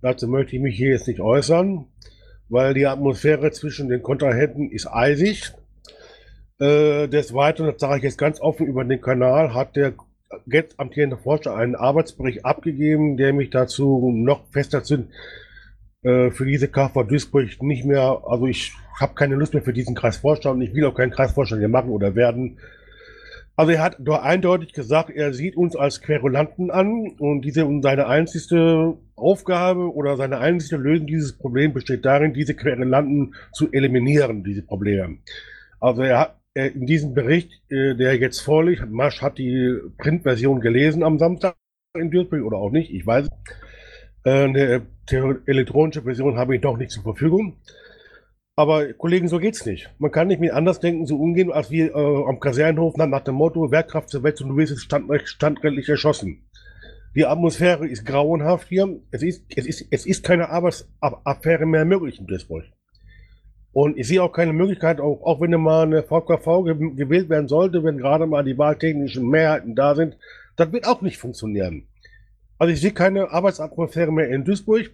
Dazu möchte ich mich hier jetzt nicht äußern, weil die Atmosphäre zwischen den Kontrahenten ist eisig. Äh, des Weiteren, das sage ich jetzt ganz offen über den Kanal, hat der jetzt amtierende Vorstand einen Arbeitsbericht abgegeben, der mich dazu noch fester zu, äh, für diese KV Duisburg nicht mehr, also ich habe keine Lust mehr für diesen Kreisvorstand und ich will auch keinen Kreisvorstand hier machen oder werden. Also er hat doch eindeutig gesagt, er sieht uns als Querulanten an und diese und seine einzigste Aufgabe oder seine einzige Lösung dieses Problems besteht darin, diese Querulanten zu eliminieren, diese Probleme. Also er hat er, in diesem Bericht, äh, der jetzt vorliegt, Masch hat die Printversion gelesen am Samstag in Duisburg oder auch nicht, ich weiß. Äh, eine elektronische Version habe ich noch nicht zur Verfügung. Aber Kollegen, so geht's nicht. Man kann nicht mit anders denken, so umgehen, als wir äh, am Kasernenhof nach, nach dem Motto, Wehrkraft zur Welt und du wirst jetzt standrecht, standrechtlich erschossen. Die Atmosphäre ist grauenhaft hier. Es ist, es ist, es ist keine Arbeitsaffäre mehr möglich in Duisburg. Und ich sehe auch keine Möglichkeit, auch, auch wenn mal eine VKV ge gewählt werden sollte, wenn gerade mal die wahltechnischen Mehrheiten da sind, das wird auch nicht funktionieren. Also ich sehe keine Arbeitsatmosphäre mehr in Duisburg.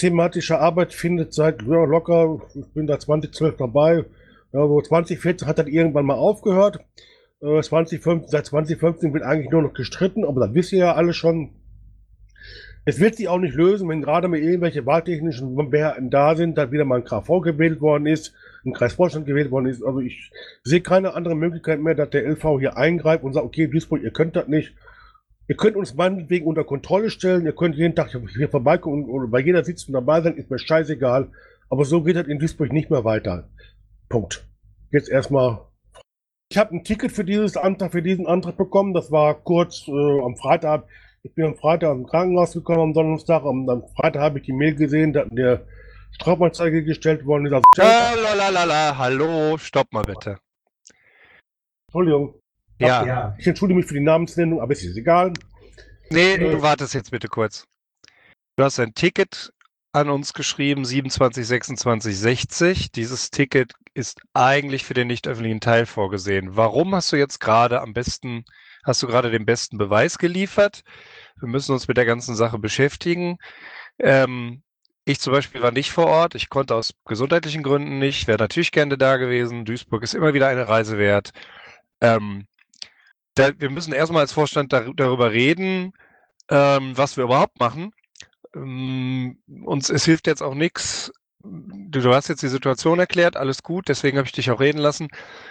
Thematische Arbeit findet seit ja, locker, ich bin da 2012 dabei, ja, so 2014 hat das irgendwann mal aufgehört. Äh, 2015, seit 2015 wird eigentlich nur noch gestritten, aber das wisst ihr ja alle schon. Es wird sich auch nicht lösen, wenn gerade mal irgendwelche wahltechnischen Mehrheiten da sind, dass wieder mal ein KV gewählt worden ist, ein Kreisvorstand gewählt worden ist. Also ich sehe keine andere Möglichkeit mehr, dass der LV hier eingreift und sagt, okay, Duisburg, ihr könnt das nicht. Ihr könnt uns meinetwegen unter Kontrolle stellen, ihr könnt jeden Tag hier vorbeikommen und, oder bei jeder Sitzung dabei sein, ist mir scheißegal. Aber so geht das in Duisburg nicht mehr weiter. Punkt. Jetzt erstmal. Ich habe ein Ticket für dieses Antrag, für diesen Antrag bekommen. Das war kurz äh, am Freitag. Ich bin am Freitag aus dem Krankenhaus gekommen am Donnerstag. Am, am Freitag habe ich die Mail gesehen, dass der Strafanzeige gestellt worden ist. Also, Lalalala, hallo, stopp mal bitte. Entschuldigung. Ja. Ich entschuldige mich für die Namensnennung, aber es ist egal. Nee, Äh, du wartest jetzt bitte kurz. Du hast ein Ticket an uns geschrieben, 27, 26, 60. Dieses Ticket ist eigentlich für den nicht öffentlichen Teil vorgesehen. Warum hast du jetzt gerade am besten, hast du gerade den besten Beweis geliefert? Wir müssen uns mit der ganzen Sache beschäftigen. Ähm, ich zum Beispiel war nicht vor Ort. Ich konnte aus gesundheitlichen Gründen nicht. Wäre natürlich gerne da gewesen. Duisburg ist immer wieder eine Reise wert. Ähm, da, wir müssen erstmal als Vorstand dar darüber reden, ähm, was wir überhaupt machen. Ähm, uns, es hilft jetzt auch nichts. Du, du hast jetzt die Situation erklärt, alles gut, deswegen habe ich dich auch reden lassen.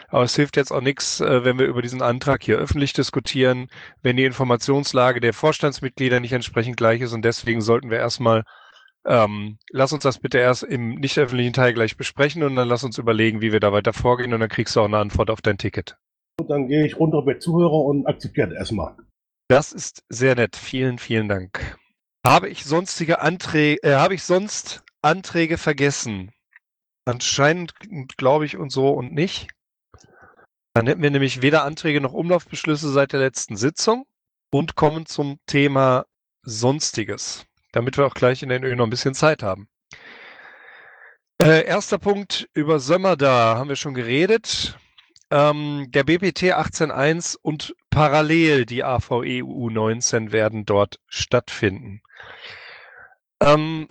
Aber es hilft jetzt auch nichts, äh, wenn wir über diesen Antrag hier öffentlich diskutieren, wenn die Informationslage der Vorstandsmitglieder nicht entsprechend gleich ist. Und deswegen sollten wir erstmal, ähm, lass uns das bitte erst im nicht öffentlichen Teil gleich besprechen und dann lass uns überlegen, wie wir da weiter vorgehen und dann kriegst du auch eine Antwort auf dein Ticket. Und dann gehe ich runter bei Zuhörer und akzeptiere erstmal. Das ist sehr nett. Vielen, vielen Dank. Habe ich sonstige Anträge, äh, habe ich sonst Anträge vergessen? Anscheinend glaube ich und so und nicht. Dann hätten wir nämlich weder Anträge noch Umlaufbeschlüsse seit der letzten Sitzung und kommen zum Thema Sonstiges, damit wir auch gleich in der Ö noch ein bisschen Zeit haben. Äh, erster Punkt über Sömmerda haben wir schon geredet. Ähm, der BPT 18.1 und parallel die AVEU 19 werden dort stattfinden. Ähm,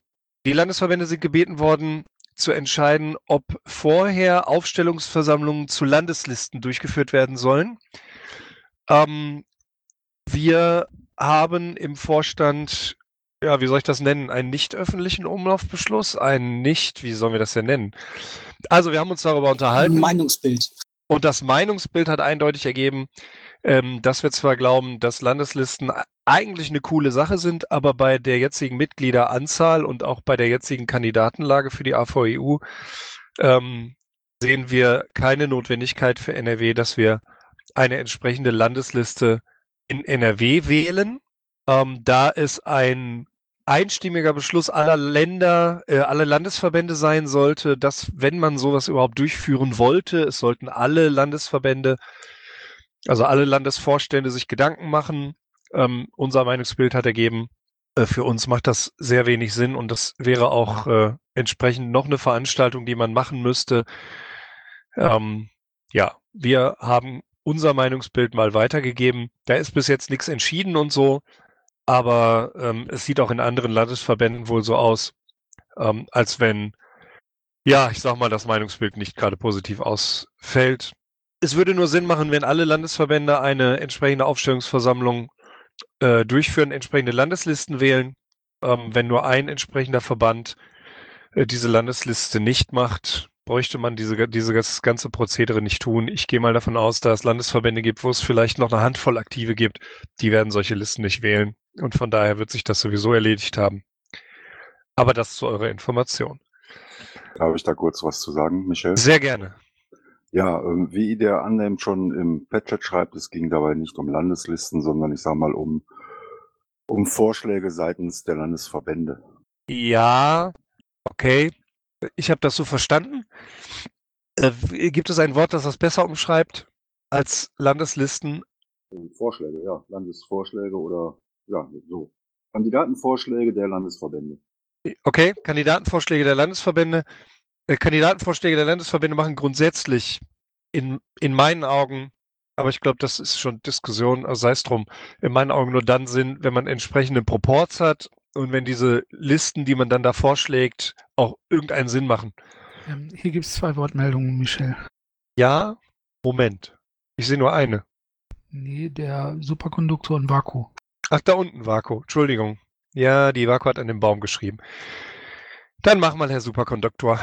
die Landesverbände sind gebeten worden, zu entscheiden, ob vorher Aufstellungsversammlungen zu Landeslisten durchgeführt werden sollen. Ähm, wir haben im Vorstand, ja, wie soll ich das nennen, einen nicht öffentlichen Umlaufbeschluss, einen nicht, wie sollen wir das denn nennen? Also wir haben uns darüber unterhalten. Ein Meinungsbild. Und das Meinungsbild hat eindeutig ergeben, ähm, dass wir zwar glauben, dass Landeslisten eigentlich eine coole Sache sind, aber bei der jetzigen Mitgliederanzahl und auch bei der jetzigen Kandidatenlage für die AVEU ähm, sehen wir keine Notwendigkeit für NRW, dass wir eine entsprechende Landesliste in NRW wählen. Ähm, da es ein einstimmiger Beschluss aller Länder, äh, aller Landesverbände sein sollte, dass, wenn man sowas überhaupt durchführen wollte, es sollten alle Landesverbände, also alle Landesvorstände sich Gedanken machen. Ähm, unser Meinungsbild hat ergeben, äh, für uns macht das sehr wenig Sinn und das wäre auch äh, entsprechend noch eine Veranstaltung, die man machen müsste. Ähm, ja, wir haben unser Meinungsbild mal weitergegeben. Da ist bis jetzt nichts entschieden und so. Aber ähm, es sieht auch in anderen Landesverbänden wohl so aus, ähm, als wenn, ja, ich sag mal, das Meinungsbild nicht gerade positiv ausfällt. Es würde nur Sinn machen, wenn alle Landesverbände eine entsprechende Aufstellungsversammlung äh, durchführen, entsprechende Landeslisten wählen. Ähm, wenn nur ein entsprechender Verband äh, diese Landesliste nicht macht, bräuchte man diese, diese das ganze Prozedere nicht tun. Ich gehe mal davon aus, dass es Landesverbände gibt, wo es vielleicht noch eine Handvoll Aktive gibt, die werden solche Listen nicht wählen. Und von daher wird sich das sowieso erledigt haben. Aber das zu eurer Information. Darf ich da kurz was zu sagen, Michel? Sehr gerne. Ja, ähm, wie der annimmt schon im Patchat schreibt, es ging dabei nicht um Landeslisten, sondern ich sage mal um, um Vorschläge seitens der Landesverbände. Ja, okay. Ich habe das so verstanden. Äh, gibt es ein Wort, das das besser umschreibt als Landeslisten? Vorschläge, ja, Landesvorschläge oder ja, so. Kandidatenvorschläge der Landesverbände. Okay, Kandidatenvorschläge der Landesverbände. Äh, Kandidatenvorschläge der Landesverbände machen grundsätzlich in, in meinen Augen, aber ich glaube, das ist schon Diskussion, also sei es drum, in meinen Augen nur dann Sinn, wenn man entsprechende Proports hat und wenn diese Listen, die man dann da vorschlägt, auch irgendeinen Sinn machen. Ähm, hier gibt es zwei Wortmeldungen, Michel. Ja, Moment. Ich sehe nur eine. Nee, der Superkonduktor und Vaku. Ach, da unten, Vaku. Entschuldigung. Ja, die Vaku hat an dem Baum geschrieben. Dann mach mal, Herr Superkonduktor.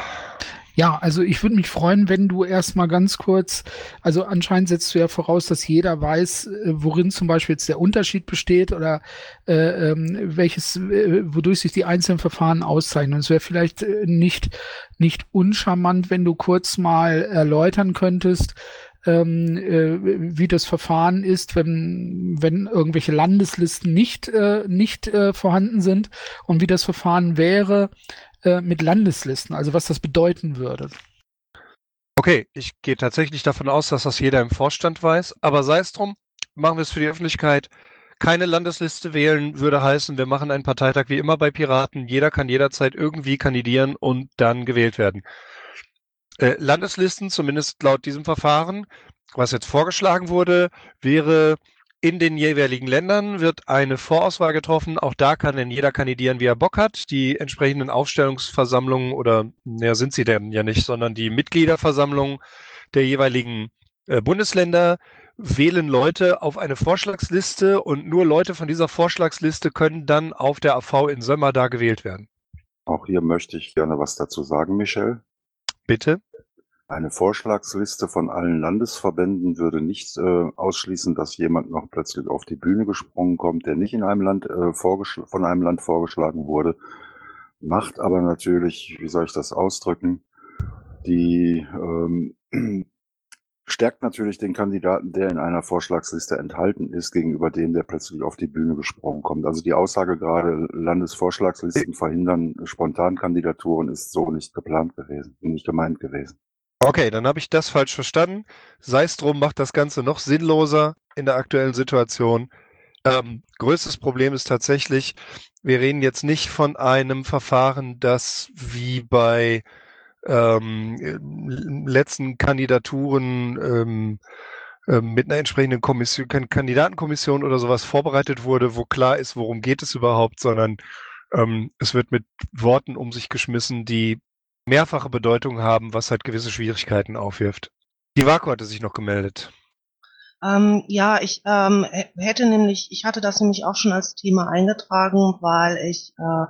Ja, also ich würde mich freuen, wenn du erstmal ganz kurz, also anscheinend setzt du ja voraus, dass jeder weiß, äh, worin zum Beispiel jetzt der Unterschied besteht oder äh, ähm, welches, äh, wodurch sich die einzelnen Verfahren auszeichnen. Und es wäre vielleicht äh, nicht, nicht uncharmant, wenn du kurz mal erläutern könntest, ähm, äh, wie das Verfahren ist, wenn, wenn irgendwelche Landeslisten nicht, äh, nicht äh, vorhanden sind und wie das Verfahren wäre, äh, mit Landeslisten, also was das bedeuten würde. Okay, ich gehe tatsächlich davon aus, dass das jeder im Vorstand weiß, aber sei es drum, machen wir es für die Öffentlichkeit. Keine Landesliste wählen würde heißen, wir machen einen Parteitag wie immer bei Piraten. Jeder kann jederzeit irgendwie kandidieren und dann gewählt werden. Äh, Landeslisten, zumindest laut diesem Verfahren, was jetzt vorgeschlagen wurde, wäre in den jeweiligen Ländern wird eine Vorauswahl getroffen. Auch da kann denn jeder kandidieren, wie er Bock hat. Die entsprechenden Aufstellungsversammlungen oder, naja, sind sie denn ja nicht, sondern die Mitgliederversammlungen der jeweiligen äh, Bundesländer wählen Leute auf eine Vorschlagsliste und nur Leute von dieser Vorschlagsliste können dann auf der AV in Sömmer da gewählt werden. Auch hier möchte ich gerne was dazu sagen, Michel. Bitte. Eine Vorschlagsliste von allen Landesverbänden würde nicht äh, ausschließen, dass jemand noch plötzlich auf die Bühne gesprungen kommt, der nicht in einem Land äh, von einem Land vorgeschlagen wurde, macht aber natürlich, wie soll ich das ausdrücken, die ähm, stärkt natürlich den Kandidaten, der in einer Vorschlagsliste enthalten ist, gegenüber dem, der plötzlich auf die Bühne gesprungen kommt. Also die Aussage gerade, Landesvorschlagslisten verhindern Spontankandidaturen, ist so nicht geplant gewesen, nicht gemeint gewesen. Okay, dann habe ich das falsch verstanden. Sei es drum, macht das Ganze noch sinnloser in der aktuellen Situation. Ähm, größtes Problem ist tatsächlich, wir reden jetzt nicht von einem Verfahren, das wie bei ähm, letzten Kandidaturen ähm, ähm, mit einer entsprechenden Kommission, Kandidatenkommission oder sowas vorbereitet wurde, wo klar ist, worum geht es überhaupt, sondern ähm, es wird mit Worten um sich geschmissen, die mehrfache Bedeutung haben, was halt gewisse Schwierigkeiten aufwirft. Die Vaku hatte sich noch gemeldet. Ähm, ja, ich ähm, hätte nämlich, ich hatte das nämlich auch schon als Thema eingetragen, weil ich äh,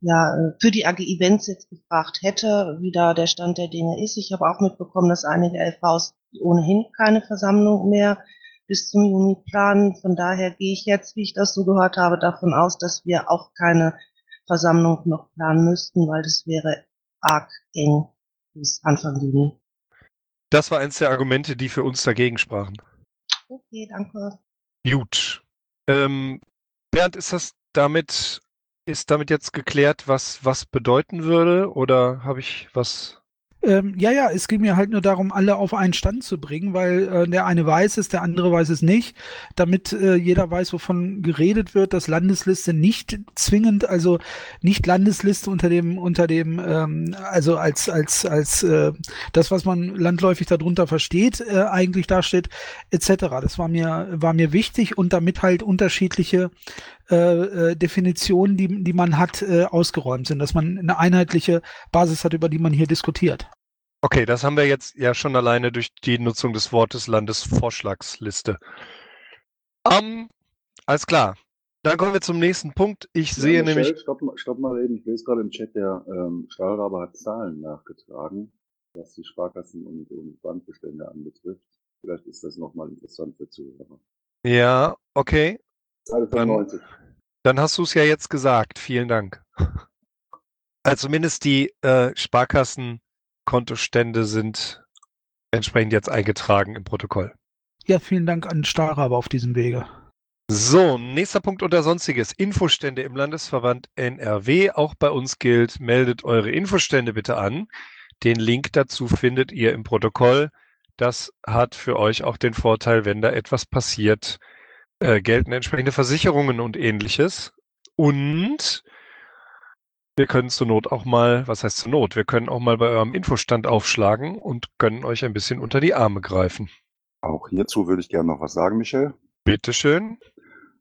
ja äh, für die AG Events jetzt gefragt hätte, wie da der Stand der Dinge ist. Ich habe auch mitbekommen, dass einige LVs ohnehin keine Versammlung mehr bis zum Juni planen. Von daher gehe ich jetzt, wie ich das so gehört habe, davon aus, dass wir auch keine Versammlung noch planen müssten, weil das wäre arg eng bis Anfang Juni. Das war eines der Argumente, die für uns dagegen sprachen. Okay, danke. Gut. Ähm, Bernd, ist das damit, ist damit jetzt geklärt, was was bedeuten würde? Oder habe ich was ähm, ja, ja, es ging mir halt nur darum, alle auf einen Stand zu bringen, weil äh, der eine weiß es, der andere weiß es nicht, damit äh, jeder weiß, wovon geredet wird, dass Landesliste nicht zwingend, also nicht Landesliste unter dem, unter dem, ähm, also als, als, als äh, das, was man landläufig darunter versteht, äh, eigentlich dasteht, etc. Das war mir, war mir wichtig und damit halt unterschiedliche äh, äh, Definitionen, die, die man hat, äh, ausgeräumt sind, dass man eine einheitliche Basis hat, über die man hier diskutiert. Okay, das haben wir jetzt ja schon alleine durch die Nutzung des Wortes Landesvorschlagsliste. Um, alles klar. Dann kommen wir zum nächsten Punkt. Ich ja, sehe Michel, nämlich. Stopp, stopp, mal eben, ich lese gerade im Chat, der ähm, Stahlraber hat Zahlen nachgetragen, was die Sparkassen und, und Bankbestände anbetrifft. Vielleicht ist das nochmal interessant für Zuhörer. Ja, okay. Dann, dann hast du es ja jetzt gesagt. Vielen Dank. Also zumindest die äh, Sparkassenkontostände sind entsprechend jetzt eingetragen im Protokoll. Ja, vielen Dank an Stahlrabe auf diesem Wege. So, nächster Punkt unter Sonstiges. Infostände im Landesverband NRW. Auch bei uns gilt, meldet eure Infostände bitte an. Den Link dazu findet ihr im Protokoll. Das hat für euch auch den Vorteil, wenn da etwas passiert, äh, gelten entsprechende Versicherungen und ähnliches. Und wir können zur Not auch mal, was heißt zur Not? Wir können auch mal bei eurem Infostand aufschlagen und können euch ein bisschen unter die Arme greifen. Auch hierzu würde ich gerne noch was sagen, Michel. Bitteschön.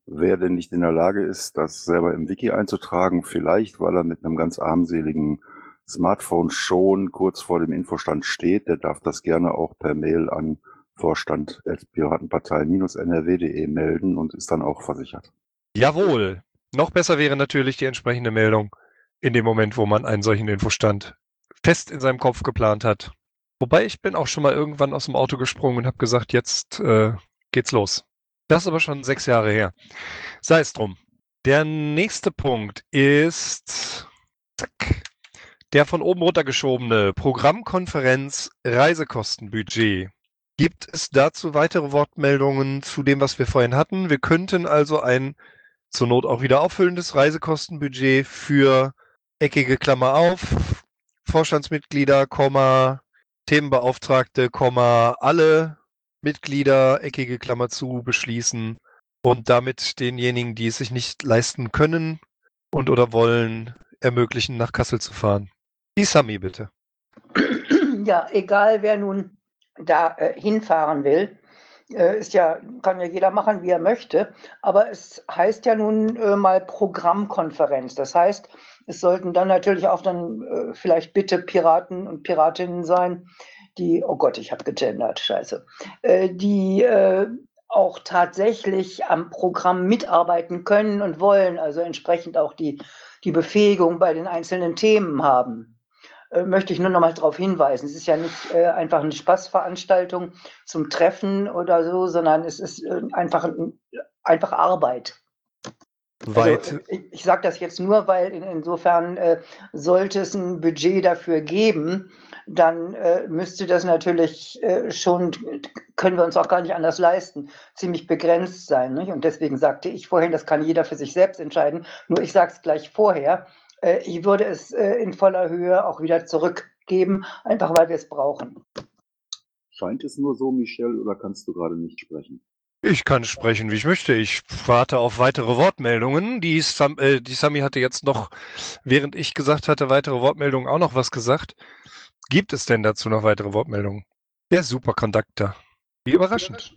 Wer denn nicht in der Lage ist, das selber im Wiki einzutragen, vielleicht weil er mit einem ganz armseligen Smartphone schon kurz vor dem Infostand steht, der darf das gerne auch per Mail an Vorstand Piratenpartei-nrw.de melden und ist dann auch versichert. Jawohl. Noch besser wäre natürlich die entsprechende Meldung in dem Moment, wo man einen solchen Infostand fest in seinem Kopf geplant hat. Wobei ich bin auch schon mal irgendwann aus dem Auto gesprungen und habe gesagt, jetzt äh, geht's los. Das ist aber schon sechs Jahre her. Sei es drum. Der nächste Punkt ist zack, der von oben runtergeschobene Programmkonferenz Reisekostenbudget. Gibt es dazu weitere Wortmeldungen zu dem, was wir vorhin hatten? Wir könnten also ein zur Not auch wieder auffüllendes Reisekostenbudget für eckige Klammer auf, Vorstandsmitglieder, Komma, Themenbeauftragte, Komma, alle Mitglieder, eckige Klammer zu, beschließen und damit denjenigen, die es sich nicht leisten können und oder wollen, ermöglichen, nach Kassel zu fahren. Die Sami, bitte. Ja, egal wer nun da äh, hinfahren will. Äh, ist ja, kann ja jeder machen, wie er möchte. Aber es heißt ja nun äh, mal Programmkonferenz. Das heißt, es sollten dann natürlich auch dann äh, vielleicht bitte Piraten und Piratinnen sein, die, oh Gott, ich habe gegendert, scheiße, äh, die äh, auch tatsächlich am Programm mitarbeiten können und wollen, also entsprechend auch die, die Befähigung bei den einzelnen Themen haben. Äh, möchte ich nur noch mal darauf hinweisen. Es ist ja nicht äh, einfach eine Spaßveranstaltung zum Treffen oder so, sondern es ist äh, einfach, einfach Arbeit. weit. Also, ich ich sage das jetzt nur, weil in, insofern äh, sollte es ein Budget dafür geben, dann äh, müsste das natürlich schon, können wir uns auch gar nicht anders leisten, ziemlich begrenzt sein. Nicht? Und deswegen sagte ich vorhin, das kann jeder für sich selbst entscheiden. Nur ich sage es gleich vorher, äh, ich würde es äh, in voller Höhe auch wieder zurückgeben, einfach weil wir es brauchen. Scheint es nur so, Michel, oder kannst du gerade nicht sprechen? Ich kann sprechen, wie ich möchte. Ich warte auf weitere Wortmeldungen. Die, Sam, äh, die Sami hatte jetzt noch, während ich gesagt hatte, weitere Wortmeldungen auch noch was gesagt. Gibt es denn dazu noch weitere Wortmeldungen? Der Superconductor. Wie überraschend.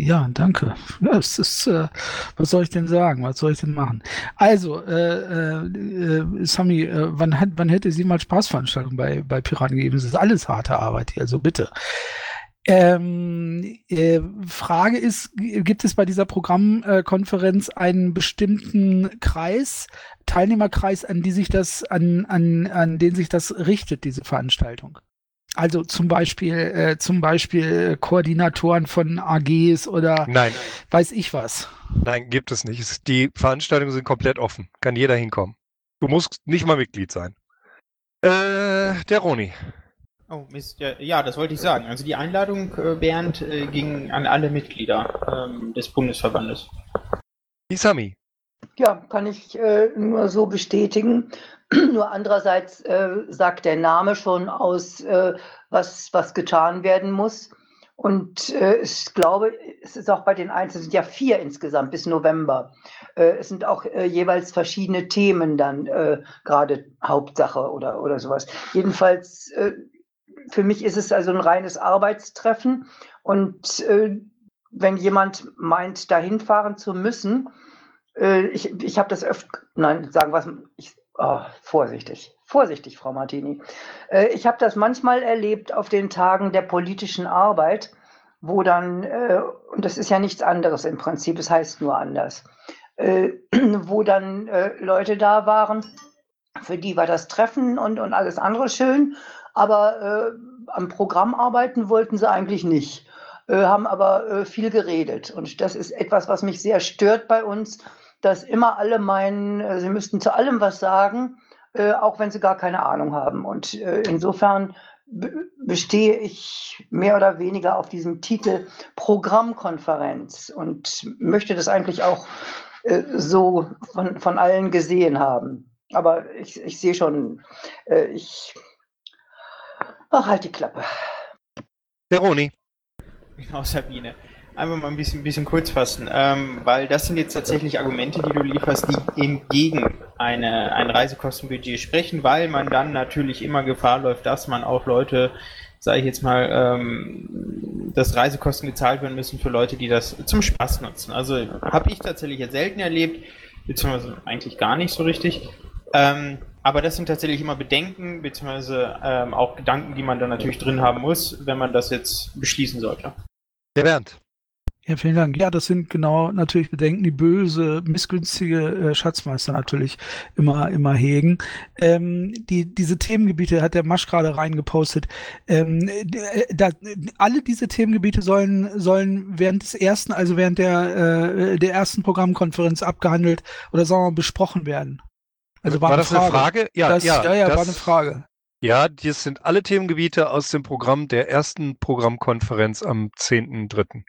Ja, danke. Ja, es ist, äh, was soll ich denn sagen? Was soll ich denn machen? Also, äh, äh, äh, Sami, äh, wann, hat, wann hätte sie mal Spaßveranstaltungen bei, bei Piraten gegeben? Es ist alles harte Arbeit hier, also bitte. Ähm, äh, Frage ist, gibt es bei dieser Programmkonferenz einen bestimmten Kreis, Teilnehmerkreis, an die sich das, an, an, an den sich das richtet, diese Veranstaltung? Also zum Beispiel, äh, zum Beispiel Koordinatoren von AGs oder Nein, weiß ich was. nein, gibt es nicht. Die Veranstaltungen sind komplett offen. Kann jeder hinkommen. Du musst nicht mal Mitglied sein. Äh, der Roni. Oh, Mist. Ja, ja, das wollte ich sagen. Also die Einladung, äh, Bernd, äh, ging an alle Mitglieder ähm, des Bundesverbandes. Die Sami. Ja, kann ich äh, nur so bestätigen. Nur andererseits äh, sagt der Name schon aus, äh, was, was getan werden muss. Und äh, ich glaube, es ist auch bei den Einzelnen, es sind ja vier insgesamt bis November. Äh, es sind auch äh, jeweils verschiedene Themen dann äh, gerade Hauptsache oder, oder sowas. Jedenfalls, für mich ist es also ein reines Arbeitstreffen. Und wenn jemand meint, dahin fahren zu müssen, ich, ich habe das öfter, nein, sagen was, ich, oh, vorsichtig, vorsichtig, Frau Martini. Äh, ich habe das manchmal erlebt auf den Tagen der politischen Arbeit, wo dann, äh, und das ist ja nichts anderes im Prinzip, es heißt nur anders, äh, wo dann Leute da waren, für die war das Treffen und, und alles andere schön, aber am Programm arbeiten wollten sie eigentlich nicht, haben aber viel geredet. Und das ist etwas, was mich sehr stört bei uns, dass immer alle meinen, äh, sie müssten zu allem was sagen, äh, auch wenn sie gar keine Ahnung haben. Und äh, insofern be- bestehe ich mehr oder weniger auf diesem Titel Programmkonferenz und möchte das eigentlich auch äh, so von, von allen gesehen haben. Aber ich, ich sehe schon, äh, ich. Ach, halt die Klappe. Der Roni. Genau, Sabine. Einfach mal ein bisschen, bisschen kurz fassen, ähm, weil das sind jetzt tatsächlich Argumente, die du lieferst, die eben gegen eine, ein Reisekostenbudget sprechen, weil man dann natürlich immer Gefahr läuft, dass man auch Leute, sage ich jetzt mal, ähm, dass Reisekosten gezahlt werden müssen für Leute, die das zum Spaß nutzen. Also habe ich tatsächlich jetzt selten erlebt, beziehungsweise eigentlich gar nicht so richtig. Ähm, aber das sind tatsächlich immer Bedenken, beziehungsweise ähm, auch Gedanken, die man dann natürlich drin haben muss, wenn man das jetzt beschließen sollte. Der Bernd. Ja, vielen Dank. Ja, das sind genau natürlich Bedenken, die böse, missgünstige äh, Schatzmeister natürlich immer, immer hegen. Ähm, die, diese Themengebiete hat der Masch gerade reingepostet. Ähm, äh, da, alle diese Themengebiete sollen, sollen während des ersten, also während der, äh, der ersten Programmkonferenz abgehandelt oder sagen wir mal besprochen werden. Also war, War das eine Frage? Ja, das, ja, ja, ja, war das- eine Frage. Ja, das sind alle Themengebiete aus dem Programm der ersten Programmkonferenz am 10.3.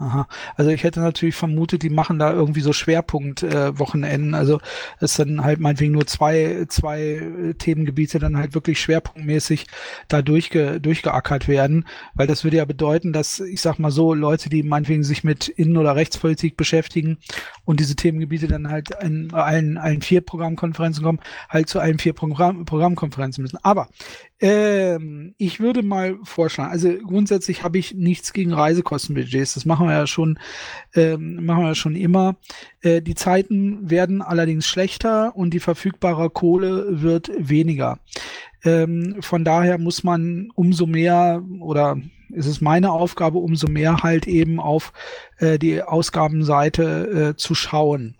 Aha. Also ich hätte natürlich vermutet, die machen da irgendwie so Schwerpunkt-Wochenenden. also es dann halt meinetwegen nur zwei, zwei äh, Themengebiete dann halt wirklich schwerpunktmäßig da durchge, durchgeackert werden. Weil das würde ja bedeuten, dass, ich sag mal so, Leute, die meinetwegen sich mit Innen- oder Rechtspolitik beschäftigen und diese Themengebiete dann halt in allen, allen vier Programmkonferenzen kommen, halt zu allen vier Programm, Programmkonferenzen müssen. Aber ähm, ich würde mal vorschlagen, also grundsätzlich habe ich nichts gegen Reisekostenbudgets. Das machen wir ja schon, ähm, machen wir ja schon immer. Äh, die Zeiten werden allerdings schlechter und die verfügbare Kohle wird weniger. Ähm, von daher muss man umso mehr oder ist es meine Aufgabe, umso mehr halt eben auf äh, die Ausgabenseite äh, zu schauen.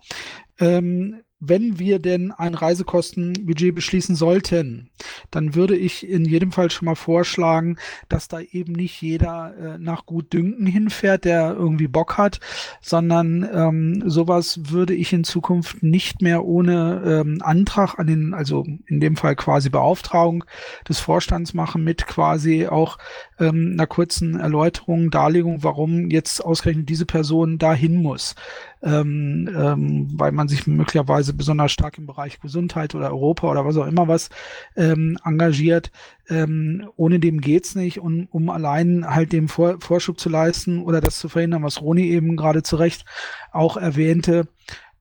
Ähm, wenn wir denn ein Reisekostenbudget beschließen sollten, dann würde ich in jedem Fall schon mal vorschlagen, dass da eben nicht jeder äh, nach Gutdünken hinfährt, der irgendwie Bock hat, sondern ähm, sowas würde ich in Zukunft nicht mehr ohne ähm, Antrag an den, also in dem Fall quasi Beauftragung des Vorstands machen mit quasi auch ähm, einer kurzen Erläuterung, Darlegung, warum jetzt ausgerechnet diese Person dahin muss ähm, ähm, weil man sich möglicherweise besonders stark im Bereich Gesundheit oder Europa oder was auch immer was ähm, engagiert. Ähm, ohne dem geht's nicht und um allein halt dem Vor Vorschub zu leisten oder das zu verhindern, was Roni eben gerade zu Recht auch erwähnte,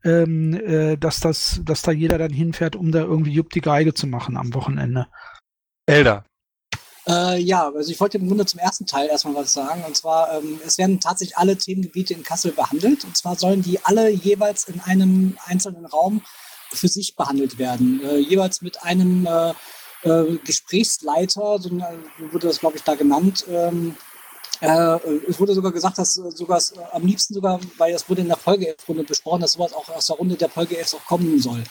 ähm, äh, dass das, dass da jeder dann hinfährt, um da irgendwie Jupp die Geige zu machen am Wochenende. Elder. Äh, ja, also ich wollte im Grunde zum ersten Teil erstmal was sagen. Und zwar, ähm, es werden tatsächlich alle Themengebiete in Kassel behandelt. Und zwar sollen die alle jeweils in einem einzelnen Raum für sich behandelt werden. Äh, jeweils mit einem äh, äh Gesprächsleiter, so wurde das, glaube ich, da genannt. Ähm, äh, es wurde sogar gesagt, dass sogar äh, am liebsten sogar, weil das wurde in der Folge-Runde besprochen, dass sowas auch aus der Runde der Folge auch kommen soll.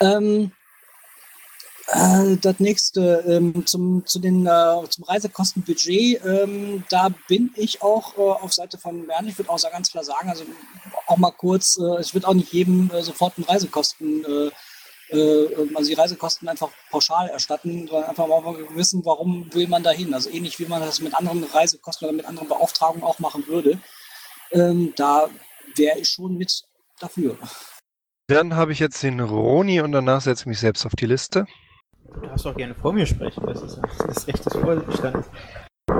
Ähm, äh, das nächste, ähm, zum, zu den, äh, zum Reisekostenbudget, ähm, da bin ich auch äh, auf Seite von Bernd. Ich würde auch ganz klar sagen, also auch mal kurz, äh, ich würde auch nicht jedem äh, sofort einen Reisekosten, also die Reisekosten einfach pauschal erstatten, sondern einfach mal wissen, warum will man da hin. Also ähnlich wie man das mit anderen Reisekosten oder mit anderen Beauftragungen auch machen würde. Ähm, da wäre ich schon mit dafür. Dann habe ich jetzt den Roni und danach setze ich mich selbst auf die Liste. Du darfst auch gerne vor mir sprechen, das ist das Recht des Vorstandes.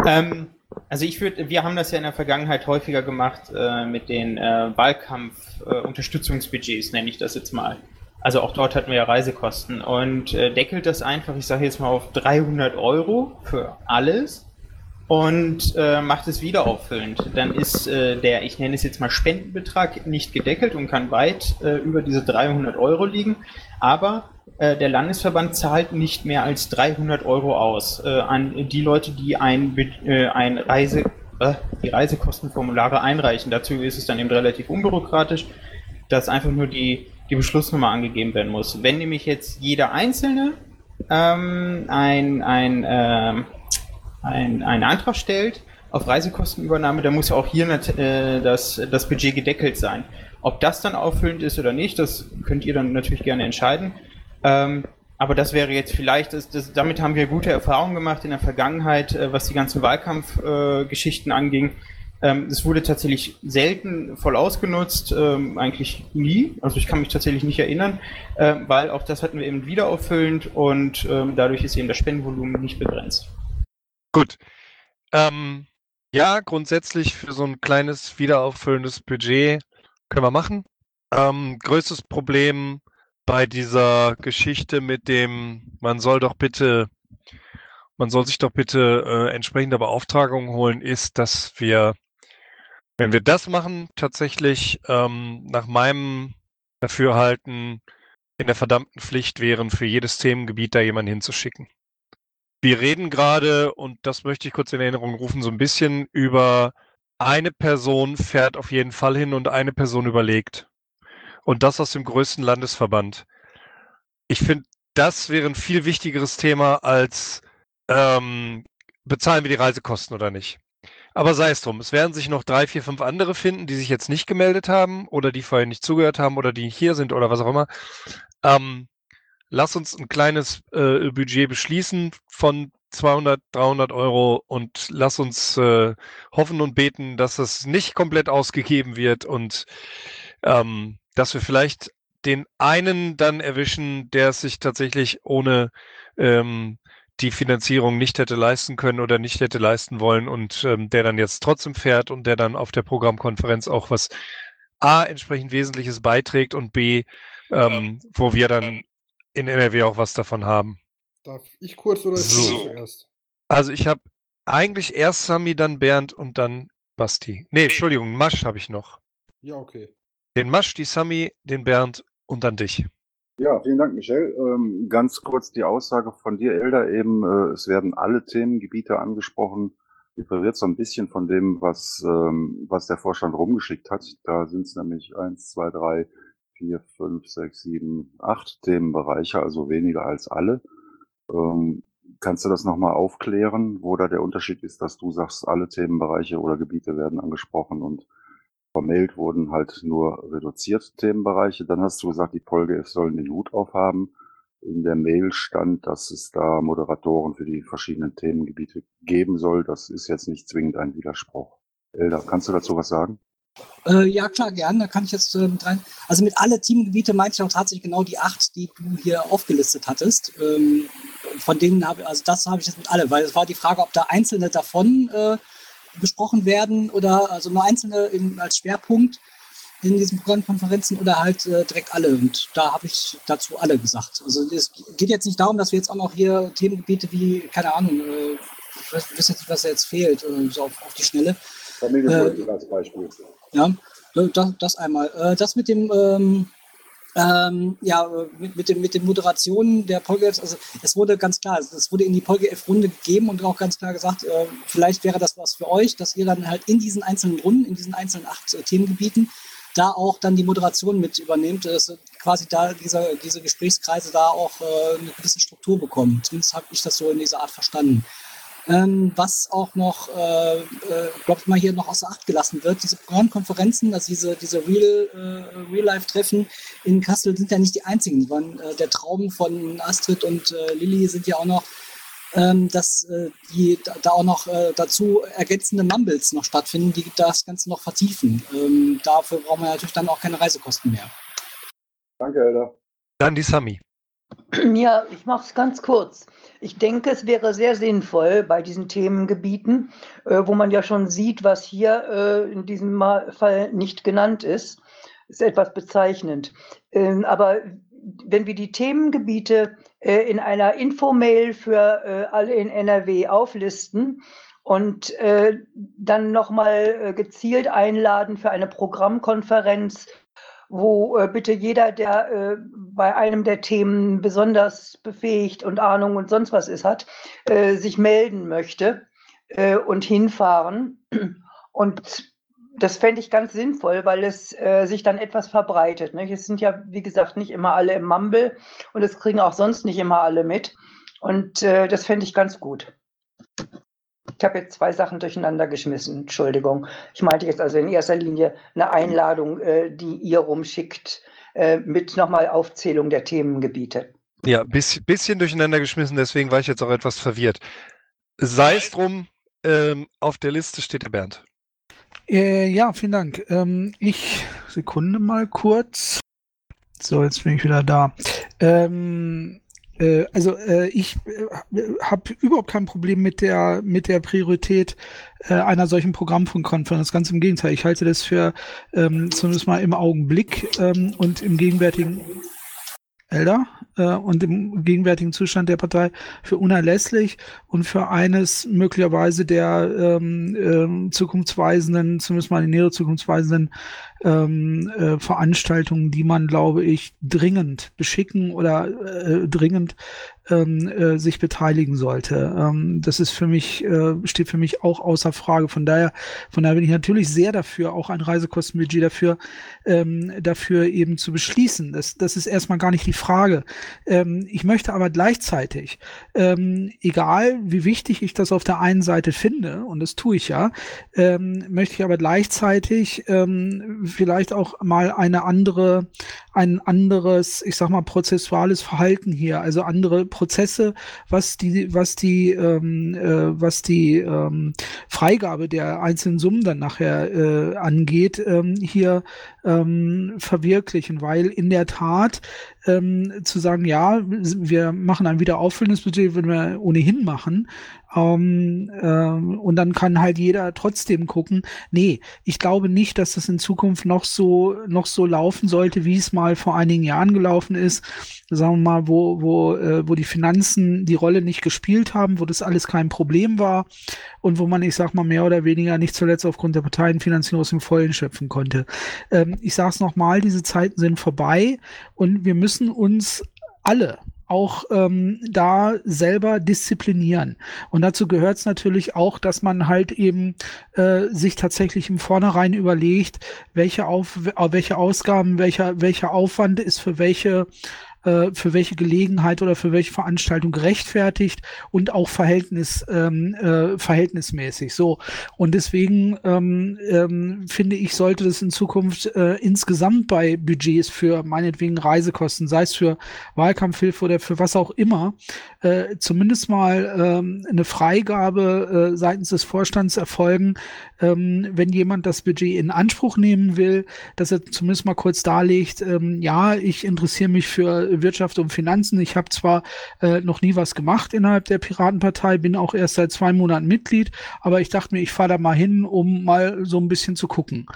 Ähm, also ich würde, wir haben das ja in der Vergangenheit häufiger gemacht äh, mit den äh, Wahlkampf-Unterstützungsbudgets, äh, nenne ich das jetzt mal. Also auch dort hatten wir ja Reisekosten und äh, deckelt das einfach, ich sage jetzt mal auf 300 Euro für alles und äh, macht es wieder auffüllend. Dann ist äh, der, ich nenne es jetzt mal Spendenbetrag, nicht gedeckelt und kann weit äh, über diese 300 Euro liegen. Aber der Landesverband zahlt nicht mehr als 300 Euro aus äh, an die Leute, die ein, äh, ein Reise, äh, die Reisekostenformulare einreichen. Dazu ist es dann eben relativ unbürokratisch, dass einfach nur die, die Beschlussnummer angegeben werden muss. Wenn nämlich jetzt jeder Einzelne ähm, ein, ein, äh, ein, einen Antrag stellt auf Reisekostenübernahme, dann muss ja auch hier äh, das, das Budget gedeckelt sein. Ob das dann auffüllend ist oder nicht, das könnt ihr dann natürlich gerne entscheiden. Ähm, aber das wäre jetzt vielleicht, das, das, damit haben wir gute Erfahrungen gemacht in der Vergangenheit, äh, was die ganzen Wahlkampfgeschichten äh, anging. Ähm, es wurde tatsächlich selten voll ausgenutzt, ähm, eigentlich nie. Also ich kann mich tatsächlich nicht erinnern, äh, weil auch das hatten wir eben wieder auffüllend und ähm, dadurch ist eben das Spendenvolumen nicht begrenzt. Gut. Ähm, ja, grundsätzlich für so ein kleines wiederauffüllendes Budget können wir machen. Ähm, größtes Problem bei dieser Geschichte mit dem, man soll doch bitte, man soll sich doch bitte äh, entsprechende Beauftragungen holen, ist, dass wir, wenn wir das machen, tatsächlich ähm, nach meinem Dafürhalten in der verdammten Pflicht wären, für jedes Themengebiet da jemanden hinzuschicken. Wir reden gerade, und das möchte ich kurz in Erinnerung rufen, so ein bisschen über eine Person fährt auf jeden Fall hin und eine Person überlegt. Und das aus dem größten Landesverband. Ich finde, das wäre ein viel wichtigeres Thema als ähm, bezahlen wir die Reisekosten oder nicht. Aber sei es drum, es werden sich noch drei, vier, fünf andere finden, die sich jetzt nicht gemeldet haben oder die vorher nicht zugehört haben oder die hier sind oder was auch immer. Ähm, lass uns ein kleines äh, Budget beschließen von 200, 300 Euro und lass uns äh, hoffen und beten, dass es nicht komplett ausgegeben wird und ähm, dass wir vielleicht den einen dann erwischen, der es sich tatsächlich ohne ähm, die Finanzierung nicht hätte leisten können oder nicht hätte leisten wollen und ähm, der dann jetzt trotzdem fährt und der dann auf der Programmkonferenz auch was A entsprechend Wesentliches beiträgt und B, ähm, wo wir dann in NRW auch was davon haben. Darf ich kurz oder so. zuerst? Also ich habe eigentlich erst Sami, dann Bernd und dann Basti. Nee, Entschuldigung, Masch habe ich noch. Ja, okay. Den Masch, die Sami, den Bernd und dann dich. Ja, vielen Dank, Michel. Ähm, ganz kurz die Aussage von dir, Elder, eben, äh, es werden alle Themengebiete angesprochen. Differiert so ein bisschen von dem, was, ähm, was der Vorstand rumgeschickt hat. Da sind es nämlich eins, zwei, drei, vier, fünf, sechs, sieben, acht Themenbereiche, also weniger als alle. Ähm, kannst du das nochmal aufklären, wo da der Unterschied ist, dass du sagst, alle Themenbereiche oder Gebiete werden angesprochen und vermailt wurden halt nur reduziert Themenbereiche. Dann hast du gesagt, die PolGF sollen den Hut aufhaben. In der Mail stand, dass es da Moderatoren für die verschiedenen Themengebiete geben soll. Das ist jetzt nicht zwingend ein Widerspruch. Elda, kannst du dazu was sagen? Äh, ja, klar, gern. Da kann ich jetzt äh, mit rein. Also mit alle Teamgebiete meinte ich auch tatsächlich genau die acht, die du hier aufgelistet hattest. Ähm, von denen habe also das habe ich jetzt mit alle, weil es war die Frage, ob da einzelne davon äh, besprochen werden oder also nur einzelne in, als Schwerpunkt in diesen Programmkonferenzen oder halt äh, direkt alle. Und da habe ich dazu alle gesagt. Also es geht jetzt nicht darum, dass wir jetzt auch noch hier Themengebiete wie, keine Ahnung, äh, ich weiß, weiß jetzt nicht, was da jetzt fehlt, äh, so auf, auf die Schnelle. Familienpolitik als Beispiel. Ja, äh, das, das einmal. Äh, das mit dem, ähm, ähm, ja, mit, mit, dem, mit den Moderationen der PolGFs, also es wurde ganz klar, es wurde in die PolGF-Runde gegeben und auch ganz klar gesagt, äh, vielleicht wäre das was für euch, dass ihr dann halt in diesen einzelnen Runden, in diesen einzelnen acht äh, Themengebieten, da auch dann die Moderation mit übernehmt, dass quasi da diese, diese Gesprächskreise da auch äh, eine gewisse Struktur bekommen. Zumindest habe ich das so in dieser Art verstanden. Ähm, was auch noch, äh, äh, glaube ich mal, hier noch außer Acht gelassen wird. Diese Konferenzen, also diese, diese Real, äh, Real-Life-Treffen in Kassel sind ja nicht die einzigen. Waren, äh, der Traum von Astrid und äh, Lilly sind ja auch noch, ähm, dass äh, die da auch noch äh, dazu ergänzende Mumbles noch stattfinden, die das Ganze noch vertiefen. Ähm, dafür brauchen wir natürlich dann auch keine Reisekosten mehr. Danke, Elda. Dann die Sami. Ja, ich mache es ganz kurz. Ich denke, es wäre sehr sinnvoll bei diesen Themengebieten, äh, wo man ja schon sieht, was hier äh, in diesem Fall nicht genannt ist, ist etwas bezeichnend. Ähm, aber wenn wir die Themengebiete äh, in einer Infomail für äh, alle in NRW auflisten und äh, dann nochmal äh, gezielt einladen für eine Programmkonferenz, wo äh, bitte jeder, der äh, bei einem der Themen besonders befähigt und Ahnung und sonst was ist hat, äh, sich melden möchte äh, und hinfahren. Und das fände ich ganz sinnvoll, weil es äh, sich dann etwas verbreitet. Nicht? Es sind ja, wie gesagt, nicht immer alle im Mumble und es kriegen auch sonst nicht immer alle mit. Und äh, das fände ich ganz gut. Ich habe jetzt zwei Sachen durcheinander geschmissen, Entschuldigung. Ich meinte jetzt also in erster Linie eine Einladung, äh, die ihr rumschickt, äh, mit nochmal Aufzählung der Themengebiete. Ja, bis, bisschen durcheinander geschmissen, deswegen war ich jetzt auch etwas verwirrt. Sei es drum, ähm, auf der Liste steht der Bernd. Äh, ja, vielen Dank. Ähm, ich, Sekunde mal kurz. So, jetzt bin ich wieder da. Ähm, äh, also äh, ich äh, habe überhaupt kein Problem mit der mit der Priorität äh, einer solchen Programmfunkkonferenz. Ganz im Gegenteil, ich halte das für ähm, zumindest mal im Augenblick ähm, und im gegenwärtigen Elder äh, und im gegenwärtigen Zustand der Partei für unerlässlich und für eines möglicherweise der ähm, ähm, zukunftsweisenden, zumindest mal in nähere zukunftsweisenden ähm, äh, Veranstaltungen, die man, glaube ich, dringend beschicken oder äh, dringend ähm, äh, sich beteiligen sollte. Ähm, das ist für mich, äh, steht für mich auch außer Frage. Von daher, von daher bin ich natürlich sehr dafür, auch ein Reisekostenbudget dafür, ähm, dafür eben zu beschließen. Das, das ist erstmal gar nicht die Frage. Ähm, ich möchte aber gleichzeitig, ähm, egal wie wichtig ich das auf der einen Seite finde, und das tue ich ja, ähm, möchte ich aber gleichzeitig ähm, vielleicht auch mal eine andere, ein anderes, ich sag mal, prozessuales Verhalten hier, also andere Prozesse, was die, was die, ähm, äh, was die ähm, Freigabe der einzelnen Summen dann nachher äh, angeht, ähm, hier ähm, verwirklichen, weil in der Tat ähm, zu sagen, ja, wir machen ein wiederauffüllendes Budget, würden wir ohnehin machen. Ähm, ähm, und dann kann halt jeder trotzdem gucken. Nee, ich glaube nicht, dass das in Zukunft noch so, noch so laufen sollte, wie es mal vor einigen Jahren gelaufen ist. Sagen wir mal, wo, wo, äh, wo die Finanzen die Rolle nicht gespielt haben, wo das alles kein Problem war und wo man, ich sag mal, mehr oder weniger nicht zuletzt aufgrund der Parteienfinanzierung aus dem Vollen schöpfen konnte. Ähm, ich sage es nochmal, diese Zeiten sind vorbei und wir müssen uns alle auch ähm, da selber disziplinieren. Und dazu gehört es natürlich auch, dass man halt eben äh, sich tatsächlich im Vornherein überlegt, welche, Auf welche Ausgaben, welcher, welcher Aufwand ist für welche äh, für welche Gelegenheit oder für welche Veranstaltung gerechtfertigt und auch Verhältnis, ähm, äh, verhältnismäßig. So. Und deswegen ähm, ähm, finde ich, sollte das in Zukunft äh, insgesamt bei Budgets für meinetwegen Reisekosten, sei es für Wahlkampfhilfe oder für was auch immer, äh, zumindest mal ähm, eine Freigabe äh, seitens des Vorstands erfolgen, ähm, wenn jemand das Budget in Anspruch nehmen will, dass er zumindest mal kurz darlegt, ähm, ja, ich interessiere mich für Wirtschaft und Finanzen. Ich habe zwar äh, noch nie was gemacht innerhalb der Piratenpartei, bin auch erst seit zwei Monaten Mitglied, aber ich dachte mir, ich fahre da mal hin, um mal so ein bisschen zu gucken.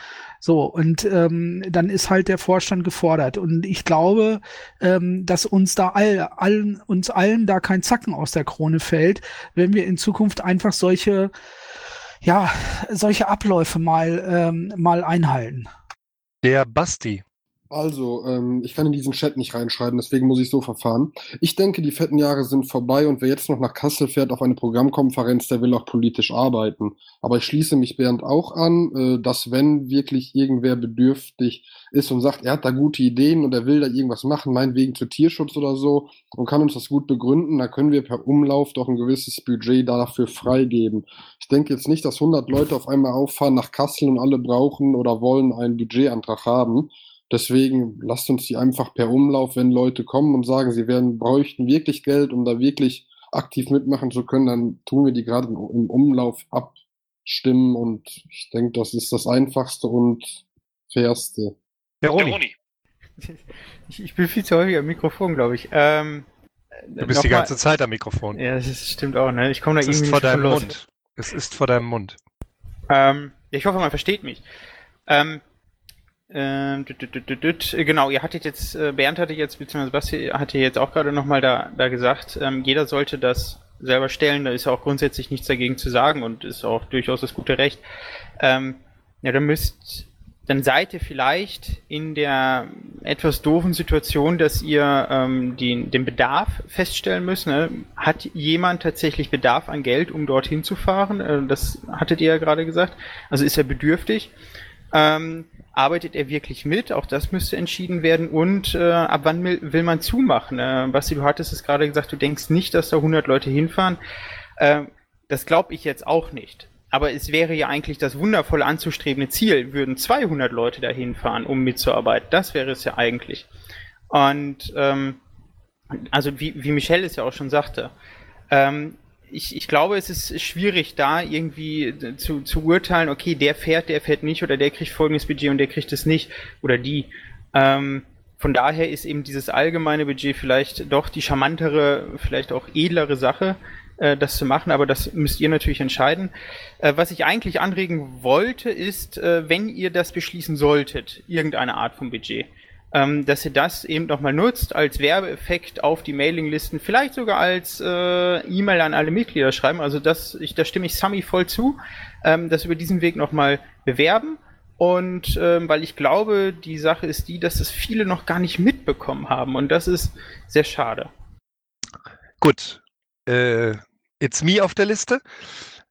So, und ähm, dann ist halt der Vorstand gefordert. Und ich glaube, ähm, dass uns da all, allen, uns allen da kein Zacken aus der Krone fällt, wenn wir in Zukunft einfach solche, ja, solche Abläufe mal, ähm, mal einhalten. Der Basti. Also, ähm, ich kann in diesen Chat nicht reinschreiben, deswegen muss ich so verfahren. Ich denke, die fetten Jahre sind vorbei und wer jetzt noch nach Kassel fährt auf eine Programmkonferenz, der will auch politisch arbeiten. Aber ich schließe mich Bernd auch an, äh, dass wenn wirklich irgendwer bedürftig ist und sagt, er hat da gute Ideen und er will da irgendwas machen, meinetwegen zu Tierschutz oder so, und kann uns das gut begründen, dann können wir per Umlauf doch ein gewisses Budget dafür freigeben. Ich denke jetzt nicht, dass 100 Leute auf einmal auffahren nach Kassel und alle brauchen oder wollen einen Budgetantrag haben. Deswegen lasst uns die einfach per Umlauf, wenn Leute kommen und sagen, sie werden, bräuchten wirklich Geld, um da wirklich aktiv mitmachen zu können, dann tun wir die gerade im Umlauf abstimmen und ich denke, das ist das einfachste und fairste. Der Roni. Ich, ich bin viel zu häufig am Mikrofon, glaube ich. Ähm, du bist die mal- ganze Zeit am Mikrofon. Ja, das ist, stimmt auch, ne? Ich komme da Es ist irgendwie vor nicht von deinem los. Mund. Es ist vor deinem Mund. Ähm, ich hoffe, man versteht mich. Ähm, ähm, düt, düt, düt, düt. Genau, ihr hattet jetzt, äh, Bernd hatte jetzt, beziehungsweise Basti hatte jetzt auch gerade nochmal da, da gesagt, ähm, jeder sollte das selber stellen, da ist auch grundsätzlich nichts dagegen zu sagen und ist auch durchaus das gute Recht. Ähm, ja, dann müsst, dann seid ihr vielleicht in der etwas doofen Situation, dass ihr ähm, den, den Bedarf feststellen müsst. Ne? Hat jemand tatsächlich Bedarf an Geld, um dorthin zu fahren? Äh, das hattet ihr ja gerade gesagt. Also ist er bedürftig? Ähm, arbeitet er wirklich mit? Auch das müsste entschieden werden. Und äh, ab wann will, will man zumachen? Äh, Basti, du hattest es gerade gesagt, du denkst nicht, dass da 100 Leute hinfahren. Äh, das glaube ich jetzt auch nicht. Aber es wäre ja eigentlich das wundervoll anzustrebende Ziel, würden 200 Leute dahin fahren, um mitzuarbeiten. Das wäre es ja eigentlich. Und ähm, also wie, wie Michelle es ja auch schon sagte, ähm, ich, ich glaube, es ist schwierig, da irgendwie zu, zu urteilen, okay, der fährt, der fährt nicht oder der kriegt folgendes Budget und der kriegt es nicht oder die. Ähm, von daher ist eben dieses allgemeine Budget vielleicht doch die charmantere, vielleicht auch edlere Sache, äh, das zu machen, aber das müsst ihr natürlich entscheiden. Äh, was ich eigentlich anregen wollte, ist, äh, wenn ihr das beschließen solltet, irgendeine Art von Budget, ähm, dass ihr das eben nochmal nutzt als Werbeeffekt auf die Mailinglisten, vielleicht sogar als äh, E-Mail an alle Mitglieder schreiben. Also das, ich, da stimme ich Sami voll zu, ähm, das über diesen Weg nochmal bewerben. Und ähm, weil ich glaube, die Sache ist die, dass es viele noch gar nicht mitbekommen haben. Und das ist sehr schade. Gut. Äh, it's me auf der Liste.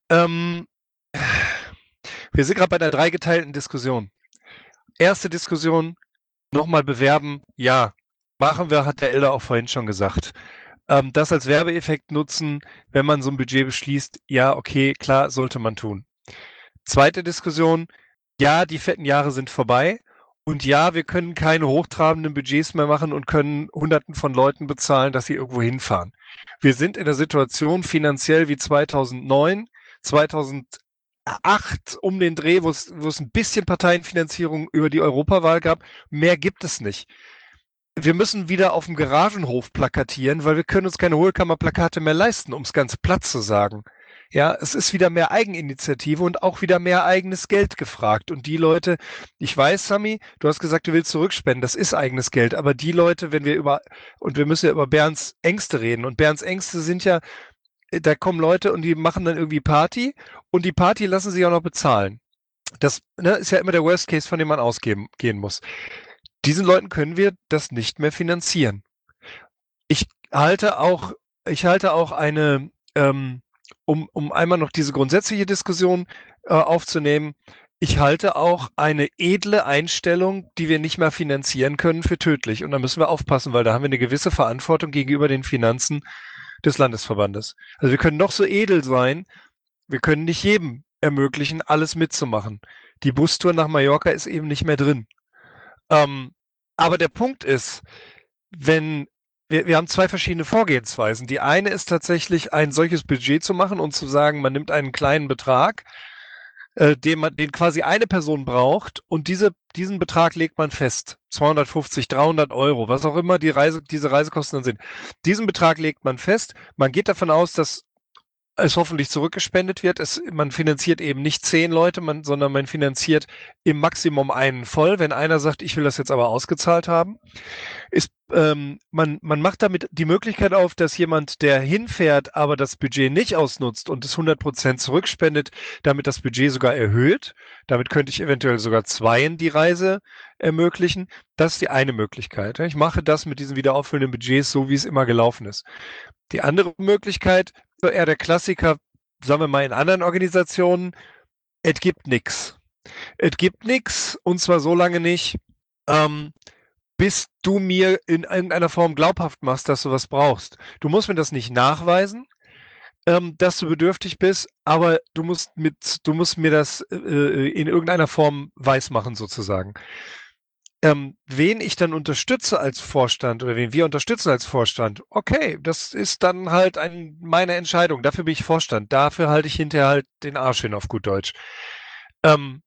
Ähm, wir sind gerade bei der dreigeteilten Diskussion. Erste Diskussion, nochmal bewerben, ja. Machen wir, hat der Elder auch vorhin schon gesagt. Ähm, das als Werbeeffekt nutzen, wenn man so ein Budget beschließt, ja, okay, klar, sollte man tun. Zweite Diskussion, ja, die fetten Jahre sind vorbei. Und ja, wir können keine hochtrabenden Budgets mehr machen und können Hunderten von Leuten bezahlen, dass sie irgendwo hinfahren. Wir sind in der Situation finanziell wie 2009, 2008 um den Dreh, wo es, wo es ein bisschen Parteienfinanzierung über die Europawahl gab. Mehr gibt es nicht. Wir müssen wieder auf dem Garagenhof plakatieren, weil wir können uns keine Hohlkammerplakate mehr leisten, um es ganz platt zu sagen. Ja, es ist wieder mehr Eigeninitiative und auch wieder mehr eigenes Geld gefragt. Und die Leute, ich weiß, Sami, du hast gesagt, du willst zurückspenden, das ist eigenes Geld. Aber die Leute, wenn wir über, und wir müssen ja über Bernds Ängste reden. Und Bernds Ängste sind ja, da kommen Leute und die machen dann irgendwie Party und die Party lassen sie auch noch bezahlen. Das ne, ist ja immer der Worst Case, von dem man ausgehen gehen muss. Diesen Leuten können wir das nicht mehr finanzieren. Ich halte auch, ich halte auch eine, ähm, um, um einmal noch diese grundsätzliche Diskussion äh, aufzunehmen, ich halte auch eine edle Einstellung, die wir nicht mehr finanzieren können, für tödlich. Und da müssen wir aufpassen, weil da haben wir eine gewisse Verantwortung gegenüber den Finanzen des Landesverbandes. Also wir können noch so edel sein, wir können nicht jedem ermöglichen, alles mitzumachen. Die Bustour nach Mallorca ist eben nicht mehr drin. Ähm, aber der Punkt ist, wenn wir, wir haben zwei verschiedene Vorgehensweisen. Die eine ist tatsächlich, ein solches Budget zu machen und zu sagen, man nimmt einen kleinen Betrag äh, den, man, den quasi eine Person braucht und diese, diesen Betrag legt man fest. 250, 300 Euro, was auch immer die Reise, diese Reisekosten dann sind. Diesen Betrag legt man fest. Man geht davon aus, dass es hoffentlich zurückgespendet wird. Es, man finanziert eben nicht zehn Leute, man, sondern man finanziert im Maximum einen voll. Wenn einer sagt, ich will das jetzt aber ausgezahlt haben, ist, ähm, man, man macht damit die Möglichkeit auf, dass jemand, der hinfährt, aber das Budget nicht ausnutzt und es 100 Prozent zurückspendet, damit das Budget sogar erhöht. Damit könnte ich eventuell sogar zweien die Reise ermöglichen. Das ist die eine Möglichkeit. Ich mache das mit diesen wieder auffüllenden Budgets so, wie es immer gelaufen ist. Die andere Möglichkeit, so eher der Klassiker, sagen wir mal in anderen Organisationen, es gibt nichts. Es gibt nichts und zwar so lange nicht, ähm, bis du mir in irgendeiner Form glaubhaft machst, dass du was brauchst. Du musst mir das nicht nachweisen, ähm, dass du bedürftig bist, aber du musst mit, du musst mir das äh, äh in irgendeiner Form weismachen sozusagen. Ähm, wen ich dann unterstütze als Vorstand oder wen wir unterstützen als Vorstand, okay, das ist dann halt ein, meine Entscheidung. Dafür bin ich Vorstand. Dafür halte ich hinterher halt den Arsch hin, auf gut Deutsch. Ähm,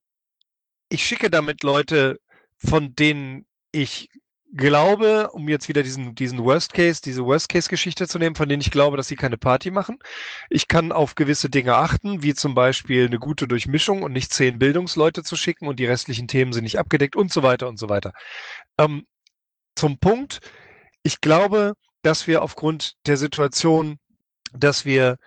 ich schicke damit Leute, von denen ich glaube, um jetzt wieder diesen, diesen Worst Case, diese Worst Case Geschichte zu nehmen, von denen ich glaube, dass sie keine Party machen. Ich kann auf gewisse Dinge achten, wie zum Beispiel eine gute Durchmischung und nicht zehn Bildungsleute zu schicken und die restlichen Themen sind nicht abgedeckt und so weiter und so weiter. Ähm, zum Punkt, ich glaube, dass wir aufgrund der Situation, dass wir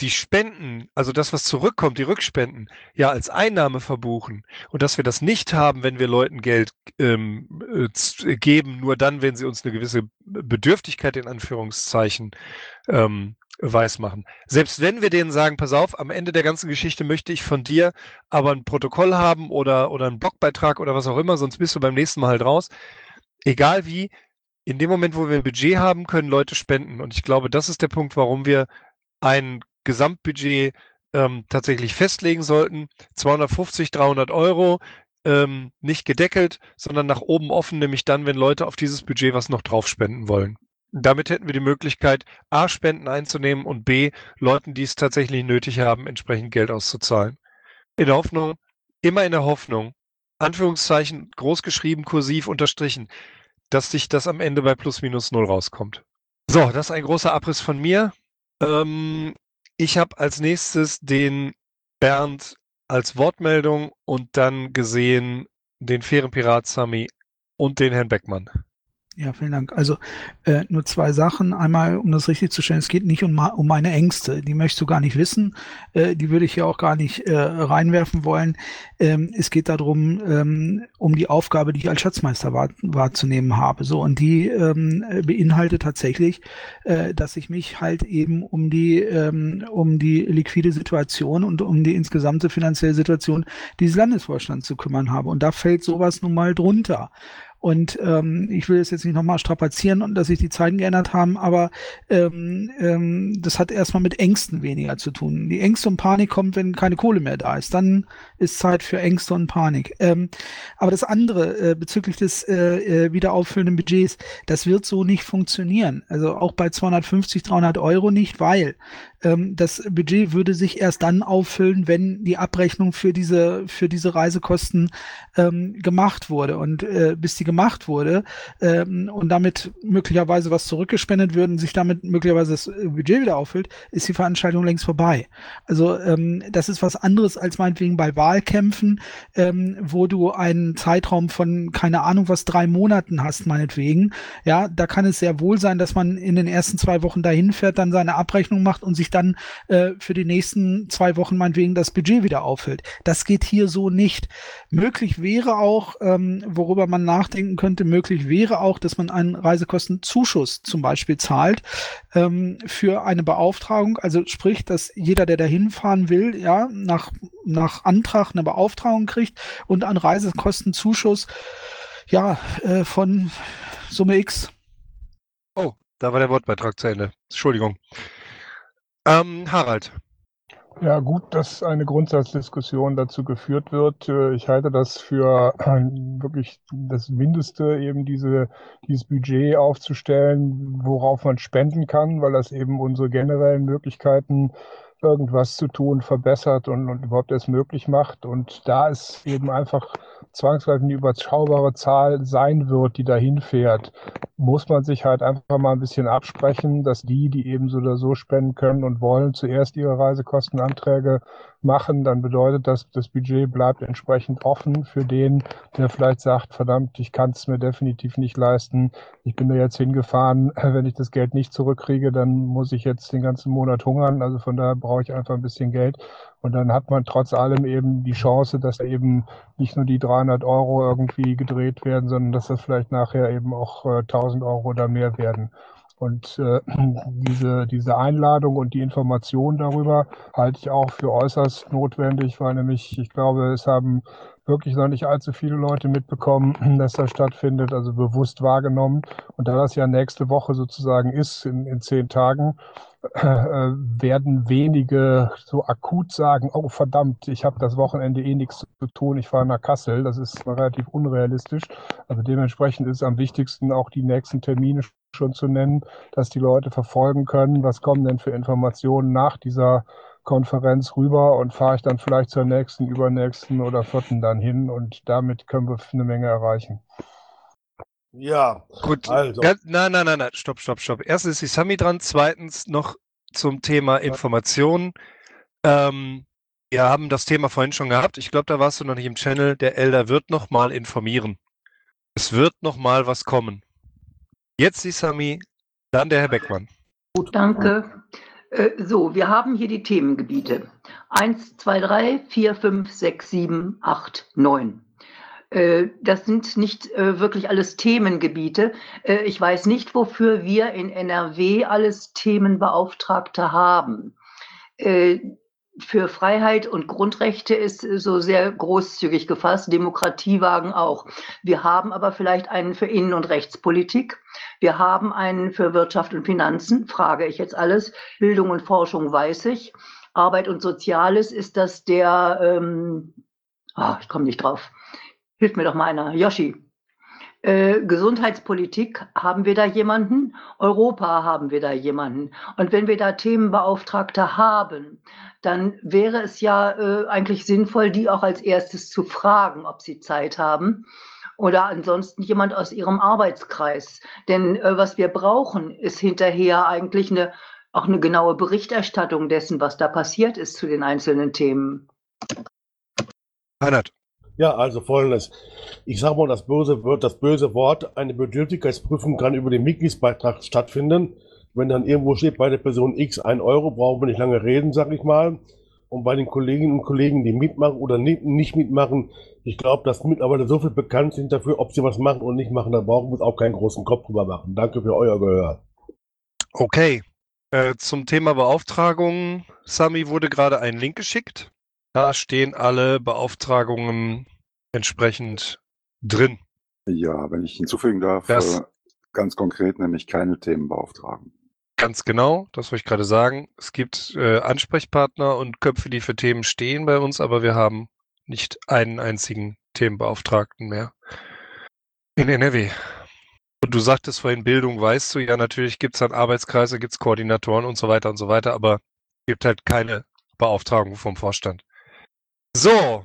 die Spenden, also das, was zurückkommt, die Rückspenden, ja als Einnahme verbuchen und dass wir das nicht haben, wenn wir Leuten Geld ähm, äh, geben, nur dann, wenn sie uns eine gewisse Bedürftigkeit in Anführungszeichen ähm, weismachen. Selbst wenn wir denen sagen, pass auf, am Ende der ganzen Geschichte möchte ich von dir aber ein Protokoll haben oder, oder einen Blogbeitrag oder was auch immer, sonst bist du beim nächsten Mal halt raus. Egal wie, in dem Moment, wo wir ein Budget haben, können Leute spenden. Und ich glaube, das ist der Punkt, warum wir ein Gesamtbudget ähm, tatsächlich festlegen sollten. 250, 300 Euro, ähm, nicht gedeckelt, sondern nach oben offen, nämlich dann, wenn Leute auf dieses Budget was noch drauf spenden wollen. Damit hätten wir die Möglichkeit, A, Spenden einzunehmen und B, Leuten, die es tatsächlich nötig haben, entsprechend Geld auszuzahlen. In der Hoffnung, immer in der Hoffnung, Anführungszeichen groß geschrieben, kursiv unterstrichen, dass sich das am Ende bei plus minus null rauskommt. So, das ist ein großer Abriss von mir. Ähm, ich habe als nächstes den Bernd als Wortmeldung und dann gesehen den fairen Pirat Sami und den Herrn Beckmann. Ja, vielen Dank. Also äh, nur zwei Sachen. Einmal, um das richtig zu stellen, es geht nicht um, um meine Ängste. Die möchtest du gar nicht wissen. Äh, die würde ich ja auch gar nicht äh, reinwerfen wollen. Ähm, es geht darum, ähm, um die Aufgabe, die ich als Schatzmeister wahr, wahrzunehmen habe. So, und die ähm, beinhaltet tatsächlich, äh, dass ich mich halt eben um die, ähm, um die liquide Situation und um die insgesamte finanzielle Situation dieses Landesvorstands zu kümmern habe. Und da fällt sowas nun mal drunter. Und ähm, ich will es jetzt nicht nochmal strapazieren und dass sich die Zeiten geändert haben, aber ähm, ähm, das hat erstmal mit Ängsten weniger zu tun. Die Ängste und Panik kommt, wenn keine Kohle mehr da ist. Dann ist Zeit für Ängste und Panik. Ähm, aber das andere äh, bezüglich des äh, äh wieder auffüllenden Budgets, das wird so nicht funktionieren. Also auch bei 250, 300 Euro nicht, weil ähm, das Budget würde sich erst dann auffüllen, wenn die Abrechnung für diese, für diese Reisekosten ähm, gemacht wurde. Und äh, bis die gemacht wurde ähm, und damit möglicherweise was zurückgespendet würde und sich damit möglicherweise das Budget wieder auffüllt, ist die Veranstaltung längst vorbei. Also ähm, das ist was anderes als meinetwegen bei Wahlkämpfen, ähm, wo du einen Zeitraum von keine Ahnung was drei Monaten hast, meinetwegen. Ja, da kann es sehr wohl sein, dass man in den ersten zwei Wochen dahin fährt, dann seine Abrechnung macht und sich dann äh, für die nächsten zwei Wochen meinetwegen das Budget wieder auffüllt. Das geht hier so nicht. Möglich wäre auch, ähm, worüber man nachdenken könnte, möglich wäre auch, dass man einen Reisekostenzuschuss zum Beispiel zahlt ähm, für eine Beauftragung. Also sprich, dass jeder, der da hinfahren will, ja, nach, nach Antrag eine Beauftragung kriegt und einen Reisekostenzuschuss ja, äh, von Summe X. Oh, da war der Wortbeitrag zu Ende. Entschuldigung. Ähm, Harald. Ja, gut, dass eine Grundsatzdiskussion dazu geführt wird. Äh, ich halte das für wirklich das Mindeste, eben diese, dieses Budget aufzustellen, worauf man spenden kann, weil das eben unsere generellen Möglichkeiten irgendwas zu tun verbessert und, und überhaupt erst möglich macht. Und da es eben einfach zwangsweise eine überschaubare Zahl sein wird, die dahin fährt, muss man sich halt einfach mal ein bisschen absprechen, dass die, die eben so oder so spenden können und wollen, zuerst ihre Reisekostenanträge machen. Dann bedeutet das, das Budget bleibt entsprechend offen für den, der vielleicht sagt, verdammt, ich kann es mir definitiv nicht leisten. Ich bin da jetzt hingefahren. Wenn ich das Geld nicht zurückkriege, dann muss ich jetzt den ganzen Monat hungern. Also von daher brauche ich einfach ein bisschen Geld. Und dann hat man trotz allem eben die Chance, dass eben nicht nur die 300 Euro irgendwie gedreht werden, sondern dass das vielleicht nachher eben auch äh, 1000 Euro oder mehr werden. Und äh, diese, diese Einladung und die Information darüber halte ich auch für äußerst notwendig, weil nämlich, ich glaube, es haben wirklich noch nicht allzu viele Leute mitbekommen, dass das stattfindet, also bewusst wahrgenommen. Und da das ja nächste Woche sozusagen ist, in, in zehn Tagen, äh, werden wenige so akut sagen, oh verdammt, ich habe das Wochenende eh nichts zu tun, ich fahre nach Kassel. Das ist relativ unrealistisch. Also dementsprechend ist es am wichtigsten, auch die nächsten Termine schon zu nennen, dass die Leute verfolgen können, was kommen denn für Informationen nach dieser Konferenz rüber und fahre ich dann vielleicht zur nächsten, übernächsten oder vierten dann hin und damit können wir eine Menge erreichen. Ja, Gut, also. ganz, nein, nein, nein, nein, stopp, stopp, stopp. Erstens ist die Sami dran, zweitens noch zum Thema Information. Ähm, wir haben das Thema vorhin schon gehabt. Ich glaube, da warst du noch nicht im Channel. Der Elder wird noch mal informieren. Es wird noch mal was kommen. Jetzt die Sami, dann der Herr Beckmann. Danke. Äh, So, wir haben hier die Themengebiete. 1, 2, 3, 4, 5, 6, 7, 8, 9. Äh, Das sind nicht äh, wirklich alles Themengebiete. Äh, Ich weiß nicht, wofür wir in NRW alles Themenbeauftragte haben. Für Freiheit und Grundrechte ist so sehr großzügig gefasst, Demokratiewagen auch. Wir haben aber vielleicht einen für Innen- und Rechtspolitik. Wir haben einen für Wirtschaft und Finanzen, frage ich jetzt alles. Bildung und Forschung weiß ich. Arbeit und Soziales ist das der, ähm, ah, ich komme nicht drauf. Hilft mir doch mal einer. Yoshi. Äh, Gesundheitspolitik haben wir da jemanden, Europa haben wir da jemanden. Und wenn wir da Themenbeauftragte haben, dann wäre es ja äh, eigentlich sinnvoll, die auch als erstes zu fragen, ob sie Zeit haben. Oder ansonsten jemand aus ihrem Arbeitskreis. Denn äh, was wir brauchen, ist hinterher eigentlich eine, auch eine genaue Berichterstattung dessen, was da passiert ist zu den einzelnen Themen. Reinhard. Ja, also folgendes. Ich sage mal das böse Wort, das böse Wort, eine Bedürftigkeitsprüfung kann über den Mitgliedsbeitrag stattfinden. Wenn dann irgendwo steht, bei der Person X ein Euro, brauchen wir nicht lange reden, sag ich mal. Und bei den Kolleginnen und Kollegen, die mitmachen oder nicht, mitmachen, ich glaube, dass Mitarbeiter so viel bekannt sind dafür, ob sie was machen oder nicht machen, da brauchen wir uns auch keinen großen Kopf drüber machen. Danke für euer Gehör. Okay. Äh, zum Thema Beauftragung. Sami wurde gerade ein Link geschickt. Da stehen alle Beauftragungen entsprechend drin. Ja, wenn ich hinzufügen darf, Das- äh, ganz konkret nämlich keine Themenbeauftragung. Ganz genau, das wollte ich gerade sagen. Es gibt äh, Ansprechpartner und Köpfe, die für Themen stehen bei uns, aber wir haben nicht einen einzigen Themenbeauftragten mehr in NRW. Und du sagtest vorhin, Bildung weißt du, ja, natürlich gibt es dann Arbeitskreise, gibt es Koordinatoren und so weiter und so weiter, aber es gibt halt keine Beauftragung vom Vorstand. So,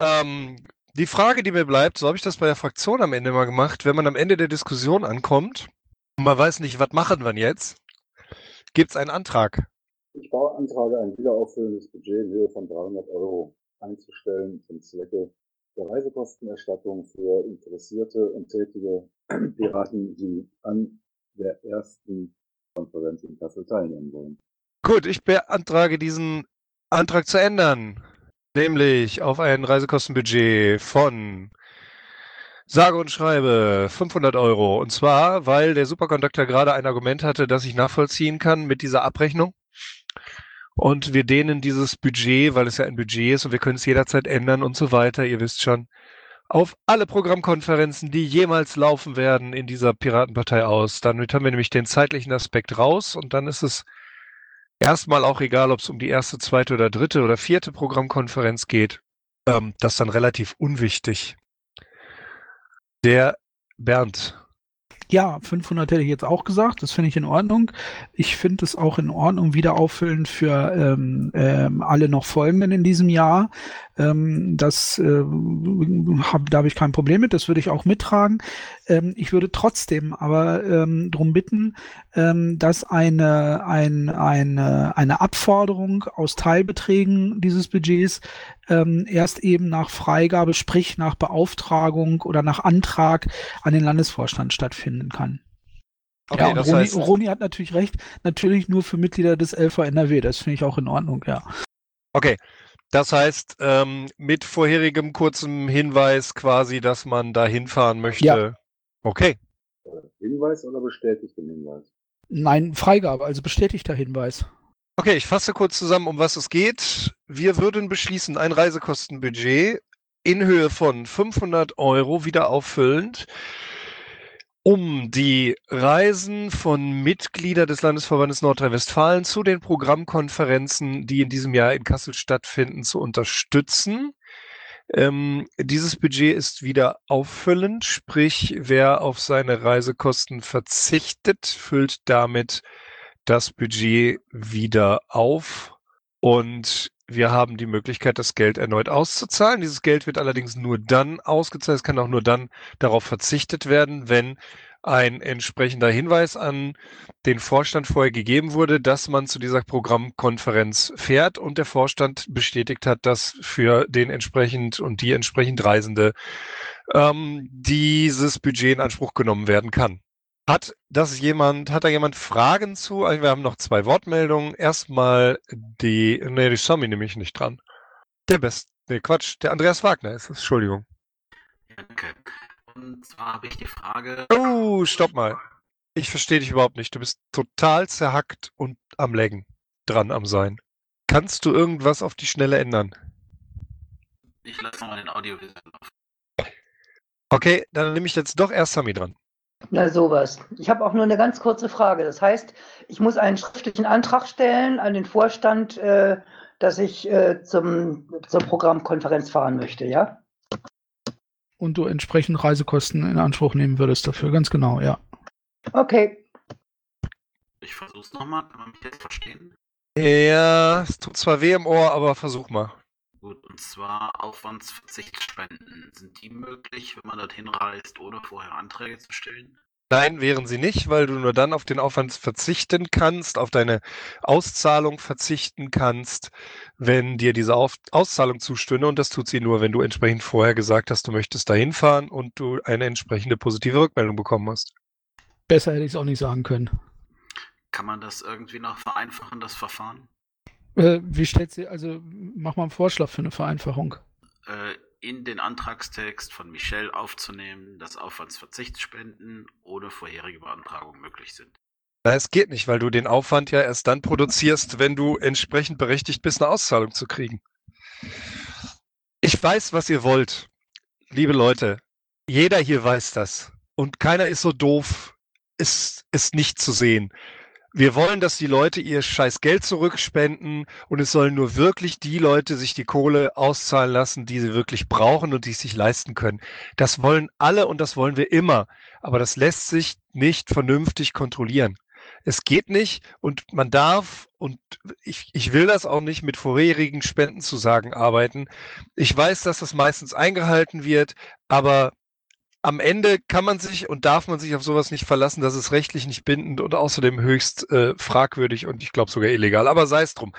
ähm, die Frage, die mir bleibt, so habe ich das bei der Fraktion am Ende mal gemacht, wenn man am Ende der Diskussion ankommt und man weiß nicht, was machen wir jetzt, gibt es einen Antrag. Ich beantrage ein wiederaufüllendes Budget in Höhe von 300 Euro einzustellen zum Zwecke der Reisekostenerstattung für interessierte und tätige Piraten, die an der ersten Konferenz in Kassel teilnehmen wollen. Gut, ich beantrage diesen Antrag zu ändern. Nämlich auf ein Reisekostenbudget von sage und schreibe 500 Euro. Und zwar, weil der Superconductor gerade ein Argument hatte, das ich nachvollziehen kann mit dieser Abrechnung. Und wir dehnen dieses Budget, weil es ja ein Budget ist und wir können es jederzeit ändern und so weiter, ihr wisst schon, auf alle Programmkonferenzen, die jemals laufen werden in dieser Piratenpartei aus. Damit haben wir nämlich den zeitlichen Aspekt raus und dann ist es erstmal auch egal, ob es um die erste, zweite oder dritte oder vierte Programmkonferenz geht. Ähm, das dann relativ unwichtig. Der Bernd. Ja, 500 hätte ich jetzt auch gesagt. Das finde ich in Ordnung. Ich finde es auch in Ordnung, wieder auffüllen für ähm, ähm, alle noch folgenden in diesem Jahr. Ähm, das äh, hab, da habe ich kein Problem mit. Das würde ich auch mittragen. Ähm, ich würde trotzdem aber ähm, darum bitten, ähm, dass eine, ein, eine, eine Abforderung aus Teilbeträgen dieses Budgets ähm, erst eben nach Freigabe, sprich nach Beauftragung oder nach Antrag an den Landesvorstand stattfinden kann. Okay, ja, das Roni, heißt- Roni hat natürlich recht, natürlich nur für Mitglieder des LVNRW, das finde ich auch in Ordnung, ja. Okay, das heißt, ähm, mit vorherigem kurzem Hinweis quasi, dass man da hinfahren möchte. Ja. Okay, Hinweis oder bestätigt den Hinweis? Nein, Freigabe, also bestätigter Hinweis. Okay, ich fasse kurz zusammen, um was es geht. Wir würden beschließen, ein Reisekostenbudget in Höhe von 500 Euro wieder auffüllend, um die Reisen von Mitgliedern des Landesverbandes Nordrhein-Westfalen zu den Programmkonferenzen, die in diesem Jahr in Kassel stattfinden, zu unterstützen. Ähm, dieses Budget ist wieder auffüllend, sprich, wer auf seine Reisekosten verzichtet, füllt damit das Budget wieder auf und wir haben die Möglichkeit, das Geld erneut auszuzahlen. Dieses Geld wird allerdings nur dann ausgezahlt, es kann auch nur dann darauf verzichtet werden, wenn ein entsprechender Hinweis an den Vorstand vorher gegeben wurde, dass man zu dieser Programmkonferenz fährt und der Vorstand bestätigt hat, dass für den entsprechend und die entsprechend Reisende ähm, dieses Budget in Anspruch genommen werden kann. Hat das jemand, hat da jemand Fragen zu? Also Wir haben noch zwei Wortmeldungen. Erstmal die, nee, die Sami nehme ich nicht dran. Der Best, nee, Quatsch, der Andreas Wagner ist es, Entschuldigung. Danke. Und zwar habe ich die Frage. Oh, stopp mal. Ich verstehe dich überhaupt nicht. Du bist total zerhackt und am Laggen dran am Sein. Kannst du irgendwas auf die Schnelle ändern? Ich lasse nochmal den Audiovisual auf. Okay, dann nehme ich jetzt doch erst Sami dran. Na sowas. Ich habe auch nur eine ganz kurze Frage. Das heißt, ich muss einen schriftlichen Antrag stellen an den Vorstand, äh, dass ich äh, zum, zur Programmkonferenz fahren möchte, ja? Und du entsprechend Reisekosten in Anspruch nehmen würdest dafür, ganz genau, ja. Okay. Ich versuche es nochmal. Kann man mich jetzt verstehen? Ja, es tut zwar weh im Ohr, aber versuch mal. Gut, und zwar Aufwandsverzichtsspenden. Sind die möglich, wenn man dorthin reist, ohne vorher Anträge zu stellen? Nein, wären sie nicht, weil du nur dann auf den Aufwand verzichten kannst, auf deine Auszahlung verzichten kannst, wenn dir diese auf Auszahlung zustünde. Und das tut sie nur, wenn du entsprechend vorher gesagt hast, du möchtest dahin fahren und du eine entsprechende positive Rückmeldung bekommen hast. Besser hätte ich es auch nicht sagen können. Kann man das irgendwie noch vereinfachen, das Verfahren? Äh, wie stellt sie, also mach mal einen Vorschlag für eine Vereinfachung. Äh, in den Antragstext von Michelle aufzunehmen, dass Aufwandsverzichtsspenden ohne vorherige Beantragung möglich sind. Es geht nicht, weil du den Aufwand ja erst dann produzierst, wenn du entsprechend berechtigt bist, eine Auszahlung zu kriegen. Ich weiß, was ihr wollt. Liebe Leute, jeder hier weiß das. Und keiner ist so doof, es, es nicht zu sehen. Wir wollen, dass die Leute ihr scheiß Geld zurückspenden und es sollen nur wirklich die Leute sich die Kohle auszahlen lassen, die sie wirklich brauchen und die es sich leisten können. Das wollen alle und das wollen wir immer. Aber das lässt sich nicht vernünftig kontrollieren. Es geht nicht und man darf und ich, ich will das auch nicht mit vorherigen Spendenzusagen arbeiten. Ich weiß, dass das meistens eingehalten wird, aber am Ende kann man sich und darf man sich auf sowas nicht verlassen. Das ist rechtlich nicht bindend und außerdem höchst äh, fragwürdig und ich glaube sogar illegal. Aber sei es drum.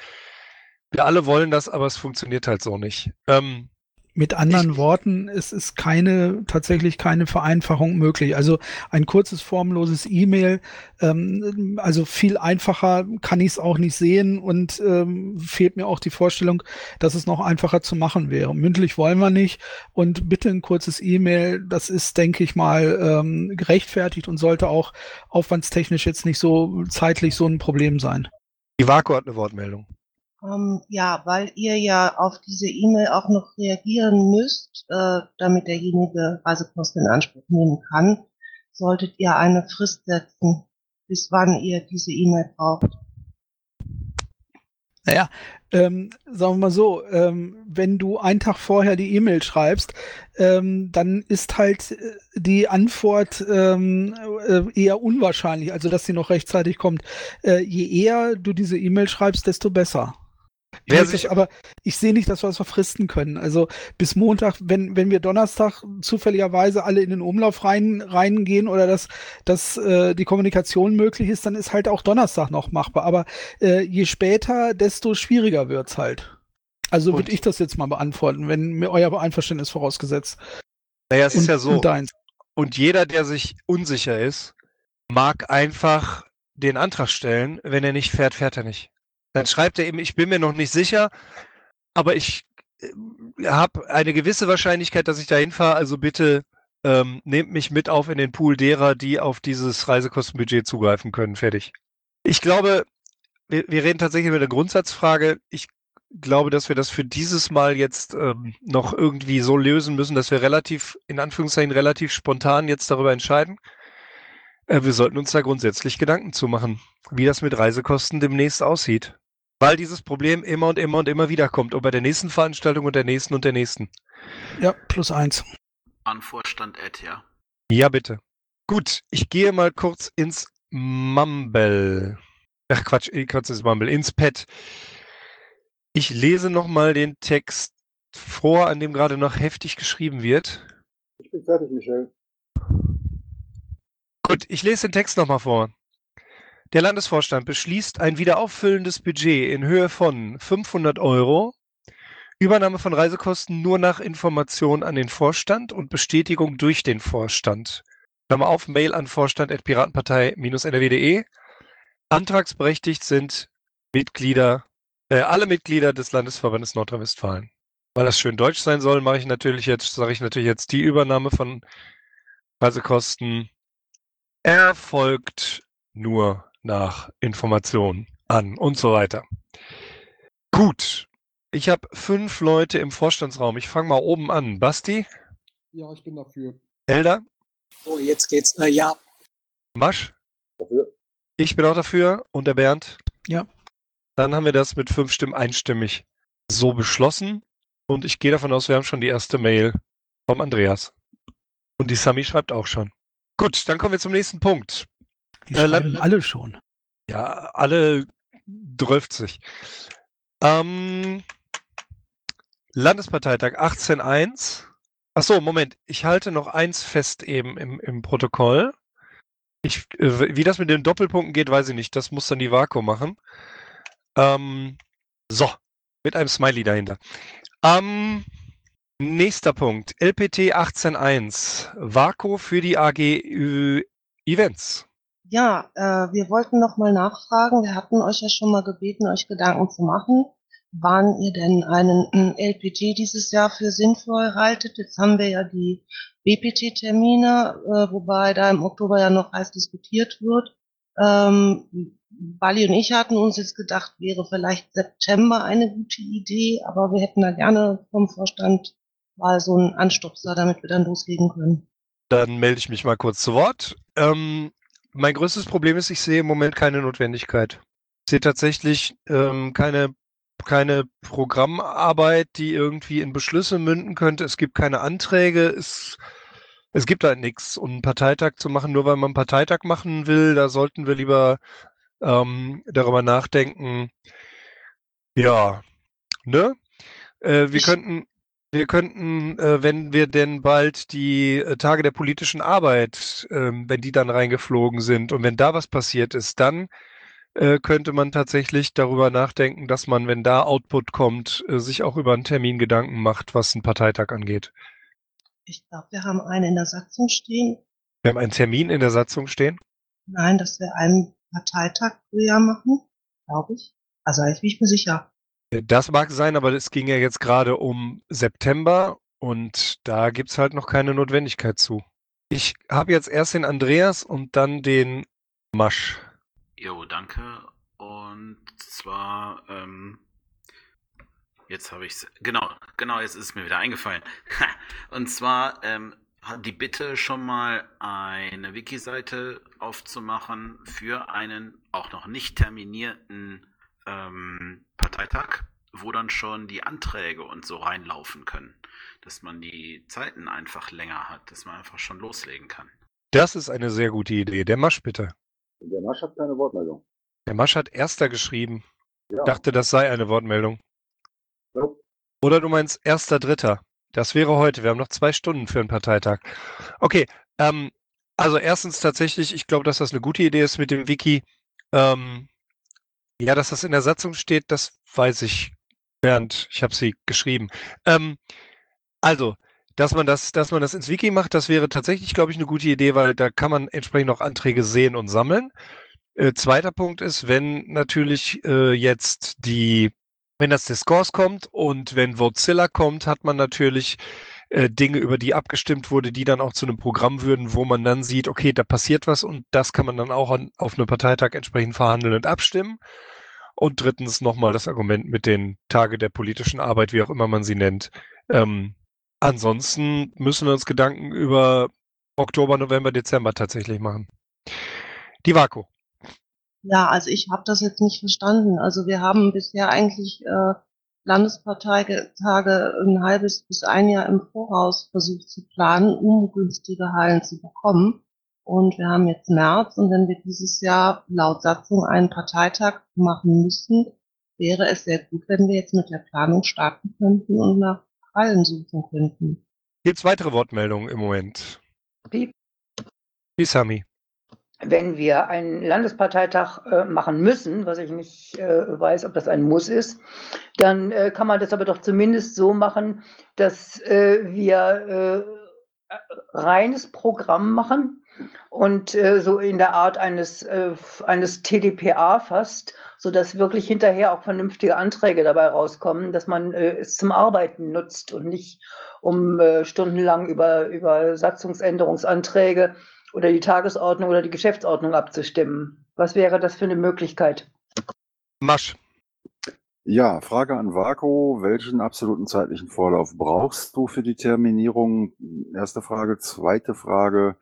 Wir alle wollen das, aber es funktioniert halt so nicht. Ähm, Mit anderen Worten, es ist keine, tatsächlich keine Vereinfachung möglich. Also ein kurzes, formloses E-Mail, ähm, also viel einfacher kann ich es auch nicht sehen und ähm, fehlt mir auch die Vorstellung, dass es noch einfacher zu machen wäre. Mündlich wollen wir nicht und bitte ein kurzes E-Mail, das ist, denke ich mal, ähm, gerechtfertigt und sollte auch aufwandstechnisch jetzt nicht so zeitlich so ein Problem sein. Die Vaku hat eine Wortmeldung. Ähm, ja, weil ihr ja auf diese E-Mail auch noch reagieren müsst, äh, damit derjenige Reisekosten in Anspruch nehmen kann, solltet ihr eine Frist setzen, bis wann ihr diese E-Mail braucht. Naja, ähm, sagen wir mal so, ähm, wenn du einen Tag vorher die E-Mail schreibst, ähm, dann ist halt äh, die Antwort ähm, äh, eher unwahrscheinlich, also dass sie noch rechtzeitig kommt. Äh, je eher du diese E-Mail schreibst, desto besser. Ich Wer sich- das, aber ich sehe nicht, dass wir das verfristen können. Also bis Montag, wenn, wenn wir Donnerstag zufälligerweise alle in den Umlauf rein, reingehen oder dass, dass äh, die Kommunikation möglich ist, dann ist halt auch Donnerstag noch machbar. Aber äh, je später, desto schwieriger wird's halt. Also würde ich das jetzt mal beantworten, wenn mir euer Einverständnis vorausgesetzt. Naja, es ist Und- ja so. und deins. Und jeder, der sich unsicher ist, mag einfach den Antrag stellen. Wenn er nicht fährt, fährt er nicht. Dann schreibt er eben, ich bin mir noch nicht sicher, aber ich habe eine gewisse Wahrscheinlichkeit, dass ich dahin fahre. Also bitte ähm, nehmt mich mit auf in den Pool derer, die auf dieses Reisekostenbudget zugreifen können. Fertig. Ich glaube, wir, wir reden tatsächlich über eine Grundsatzfrage. Ich glaube, dass wir das für dieses Mal jetzt ähm, noch irgendwie so lösen müssen, dass wir relativ, in Anführungszeichen, relativ spontan jetzt darüber entscheiden. Äh, wir sollten uns da grundsätzlich Gedanken zu machen, wie das mit Reisekosten demnächst aussieht. Weil dieses Problem immer und immer und immer wieder kommt. Und bei der nächsten Veranstaltung und der nächsten und der nächsten. Ja, plus eins. An Vorstand Ed, ja. Ja, bitte. Gut, ich gehe mal kurz ins Mumble. Ach Quatsch, kurz ins Mumble, ins Pad. Ich lese nochmal den Text vor, an dem gerade noch heftig geschrieben wird. Ich bin fertig, Michel. Gut, ich lese den Text nochmal vor. Der Landesvorstand beschließt ein wiederauffüllendes Budget in Höhe von 500 Euro, Übernahme von Reisekosten nur nach Information an den Vorstand und Bestätigung durch den Vorstand. Klammer auf, Mail an vorstand.piratenpartei-nrw.de. Antragsberechtigt sind Mitglieder, äh, alle Mitglieder des Landesverbandes Nordrhein-Westfalen. Weil das schön deutsch sein soll, mache ich natürlich jetzt, sage ich natürlich jetzt die Übernahme von Reisekosten erfolgt nur nach Information an und so weiter. Gut. Ich habe fünf Leute im Vorstandsraum. Ich fange mal oben an. Basti, Ja, ich bin dafür. Elder, Oh, jetzt geht's. Äh, ja, Masch. Ich bin auch dafür und der Bernd. Ja. Dann haben wir das mit fünf Stimmen einstimmig so beschlossen. Und ich gehe davon aus, wir haben schon die erste Mail vom Andreas. Und die Sami schreibt auch schon. Gut, dann kommen wir zum nächsten Punkt. Die Äh, schreiben alle schon. Ja, alle 12. Ähm, Landesparteitag 18.1. Ach so, Moment. Ich halte noch eins fest eben im, im Protokoll. Ich, äh, wie das mit den Doppelpunkten geht, weiß ich nicht. Das muss dann die Vaku machen. Ähm, so, mit einem Smiley dahinter. Ähm, nächster Punkt. LPT 18.1. Vaku für die AG Events. Ja, äh, wir wollten noch mal nachfragen. Wir hatten euch ja schon mal gebeten, euch Gedanken zu machen, wann ihr denn einen ähm, LPT dieses Jahr für sinnvoll haltet. Jetzt haben wir ja die BPT-Termine, äh, wobei da im Oktober ja noch heiß diskutiert wird. Ähm, Bali und ich hatten uns jetzt gedacht, wäre vielleicht September eine gute Idee, aber wir hätten da gerne vom Vorstand mal so einen Anstupser, damit wir dann loslegen können. Dann melde ich mich mal kurz zu Wort. Ähm, mein größtes Problem ist, ich sehe im Moment keine Notwendigkeit. Ich sehe tatsächlich ähm, keine, keine Programmarbeit, die irgendwie in Beschlüsse münden könnte. Es gibt keine Anträge. Es, es gibt halt nichts. Und einen Parteitag zu machen, nur weil man einen Parteitag machen will, da sollten wir lieber ähm, darüber nachdenken. Ja, ne? Äh, wir Ich- könnten, wir könnten, äh, wenn wir denn bald die äh, Tage der politischen Arbeit, ähm, wenn die dann reingeflogen sind und wenn da was passiert ist, dann äh, könnte man tatsächlich darüber nachdenken, dass man, wenn da Output kommt, sich auch über einen Termin Gedanken macht, was einen Parteitag angeht. Ich glaube, wir haben einen in der Satzung stehen. Wir haben einen Termin in der Satzung stehen. Nein, dass wir einen Parteitag pro Jahr machen, glaube ich. Also ich bin ich mir sicher. Das mag sein, aber es ging ja jetzt gerade um September und da gibt's halt noch keine Notwendigkeit zu. Ich habe jetzt erst den Andreas und dann den Masch. Jo, danke. Und zwar, ähm, jetzt habe ich es. Genau, genau, jetzt ist es mir wieder eingefallen. Und zwar ähm, hat die Bitte schon mal eine Wiki-Seite aufzumachen für einen auch noch nicht terminierten ähm, Parteitag, wo dann schon die Anträge und so reinlaufen können. Dass man die Zeiten einfach länger hat, dass man einfach schon loslegen kann. Das ist eine sehr gute Idee. Der Masch bitte. Der Masch hat keine Wortmeldung. Der Masch hat erster geschrieben. Ja. Dachte, das sei eine Wortmeldung. Nope. Oder du meinst erster Dritter. Das wäre heute. Wir haben noch zwei Stunden für einen Parteitag. Okay, ähm, also erstens tatsächlich, ich glaube, dass das eine gute Idee ist mit dem Wiki. Ähm, ja, dass das in der Satzung steht, das weiß ich. Bernd, ich habe sie geschrieben. Ähm, also, dass man das, dass man das ins Wiki macht, das wäre tatsächlich, glaube ich, eine gute Idee, weil da kann man entsprechend auch Anträge sehen und sammeln. Äh, zweiter Punkt ist, wenn natürlich äh, jetzt die, wenn das Discourse kommt und wenn Votezilla kommt, hat man natürlich äh, Dinge, über die abgestimmt wurde, die dann auch zu einem Programm würden, wo man dann sieht, okay, da passiert was und das kann man dann auch an, auf einem Parteitag entsprechend verhandeln und abstimmen. Und drittens nochmal das Argument mit den Tage der politischen Arbeit, wie auch immer man sie nennt. Ähm, ansonsten müssen wir uns Gedanken über Oktober, November, Dezember tatsächlich machen. Die Vaku. Ja, also ich habe das jetzt nicht verstanden. Also wir haben bisher eigentlich äh, Landesparteitage ein halbes bis ein Jahr im Voraus versucht zu planen, um günstige Hallen zu bekommen. Und wir haben jetzt März und wenn wir dieses Jahr laut Satzung einen Parteitag machen müssen, wäre es sehr gut, wenn wir jetzt mit der Planung starten könnten und nach Hallen suchen könnten. Gibt es weitere Wortmeldungen im Moment? Piep. Wie Sami. Wenn wir einen Landesparteitag äh, machen müssen, was ich nicht äh, weiß, ob das ein Muss ist, dann äh, kann man das aber doch zumindest so machen, dass äh, wir äh, reines Programm machen und äh, so in der Art eines, äh, eines TDPA fast, sodass wirklich hinterher auch vernünftige Anträge dabei rauskommen, dass man äh, es zum Arbeiten nutzt und nicht um äh, stundenlang über, über Satzungsänderungsanträge oder die Tagesordnung oder die Geschäftsordnung abzustimmen. Was wäre das für eine Möglichkeit? Masch. Ja, Frage an Vaku. Welchen absoluten zeitlichen Vorlauf brauchst du für die Terminierung? Erste Frage. Zweite Frage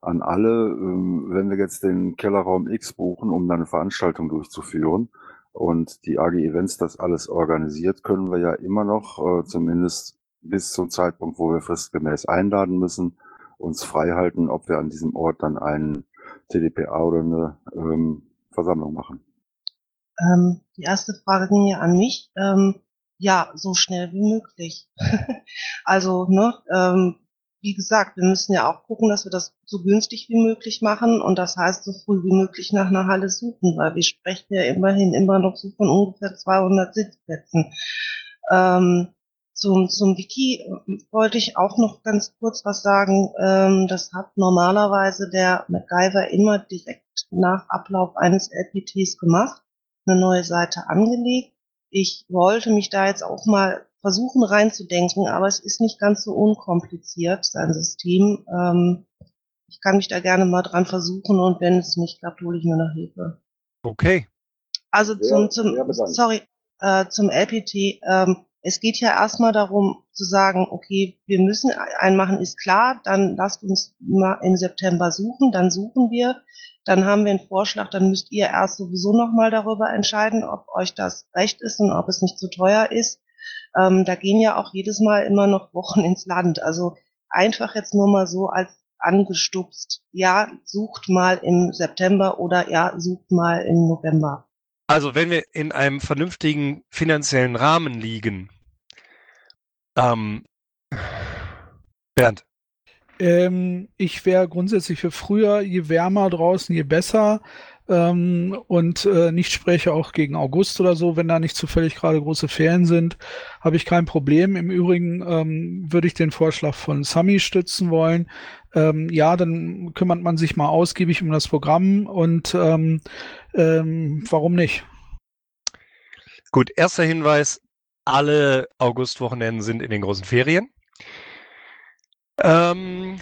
an alle. ähm, Wenn wir jetzt den Kellerraum X buchen, um dann eine Veranstaltung durchzuführen und die AG Events das alles organisiert, können wir ja immer noch, äh, zumindest bis zum Zeitpunkt, wo wir fristgemäß einladen müssen, uns freihalten, ob wir an diesem Ort dann einen TDPA oder eine ähm, Versammlung machen. Ähm, die erste Frage ging ja an mich. Ähm, ja, so schnell wie möglich. also, ne, ähm, wie gesagt, wir müssen ja auch gucken, dass wir das so günstig wie möglich machen und das heißt so früh wie möglich nach einer Halle suchen, weil wir sprechen ja immerhin immer noch so von ungefähr 200 Sitzplätzen. Ähm, zum, zum Wiki wollte ich auch noch ganz kurz was sagen. Ähm, das hat normalerweise der MacGyver immer direkt nach Ablauf eines LPTs gemacht, eine neue Seite angelegt. Ich wollte mich da jetzt auch mal versuchen reinzudenken, aber es ist nicht ganz so unkompliziert, sein System. Ähm, ich kann mich da gerne mal dran versuchen und wenn es nicht klappt, hole ich mir noch Hilfe. Okay. Also zum, zum bedankt. sorry, äh, zum LPT. Ähm, es geht ja erstmal darum zu sagen, okay, wir müssen einen machen, ist klar, dann lasst uns mal im September suchen, dann suchen wir, dann haben wir einen Vorschlag, dann müsst ihr erst sowieso nochmal darüber entscheiden, ob euch das recht ist und ob es nicht zu teuer ist. Ähm, da gehen ja auch jedes Mal immer noch Wochen ins Land. Also einfach jetzt nur mal so als angestupst, ja, sucht mal im September oder ja, sucht mal im November. Also wenn wir in einem vernünftigen finanziellen Rahmen liegen, ähm, Bernd, Ähm, ich wäre grundsätzlich für früher, je wärmer draußen, je besser. Ähm, und äh, nicht spreche auch gegen August oder so, wenn da nicht zufällig gerade große Ferien sind, habe ich kein Problem. Im Übrigen ähm, würde ich den Vorschlag von Sami stützen wollen. Ähm, ja, dann kümmert man sich mal ausgiebig um das Programm und ähm, ähm, warum nicht? Gut, erster Hinweis, alle Augustwochenenden sind in den großen Ferien. Ähm,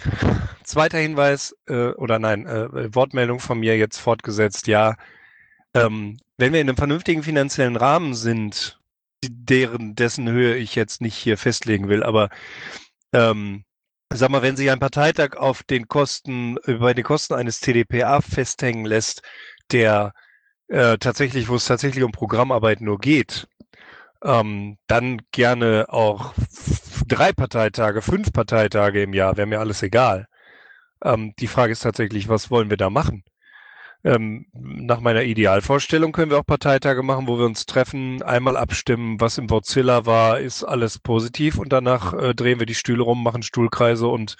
zweiter Hinweis, äh, oder nein, äh, Wortmeldung von mir jetzt fortgesetzt, ja. Ähm, wenn wir in einem vernünftigen finanziellen Rahmen sind, deren, dessen Höhe ich jetzt nicht hier festlegen will, aber ähm, sag mal, wenn sich ein Parteitag auf den Kosten, äh, bei den Kosten eines TDPA festhängen lässt, der äh, tatsächlich, wo es tatsächlich um Programmarbeit nur geht, ähm, dann gerne auch drei Parteitage, fünf Parteitage im Jahr, wäre mir alles egal. Ähm, die Frage ist tatsächlich, was wollen wir da machen? Ähm, nach meiner Idealvorstellung können wir auch Parteitage machen, wo wir uns treffen, einmal abstimmen, was im Mozilla war, ist alles positiv und danach äh, drehen wir die Stühle rum, machen Stuhlkreise und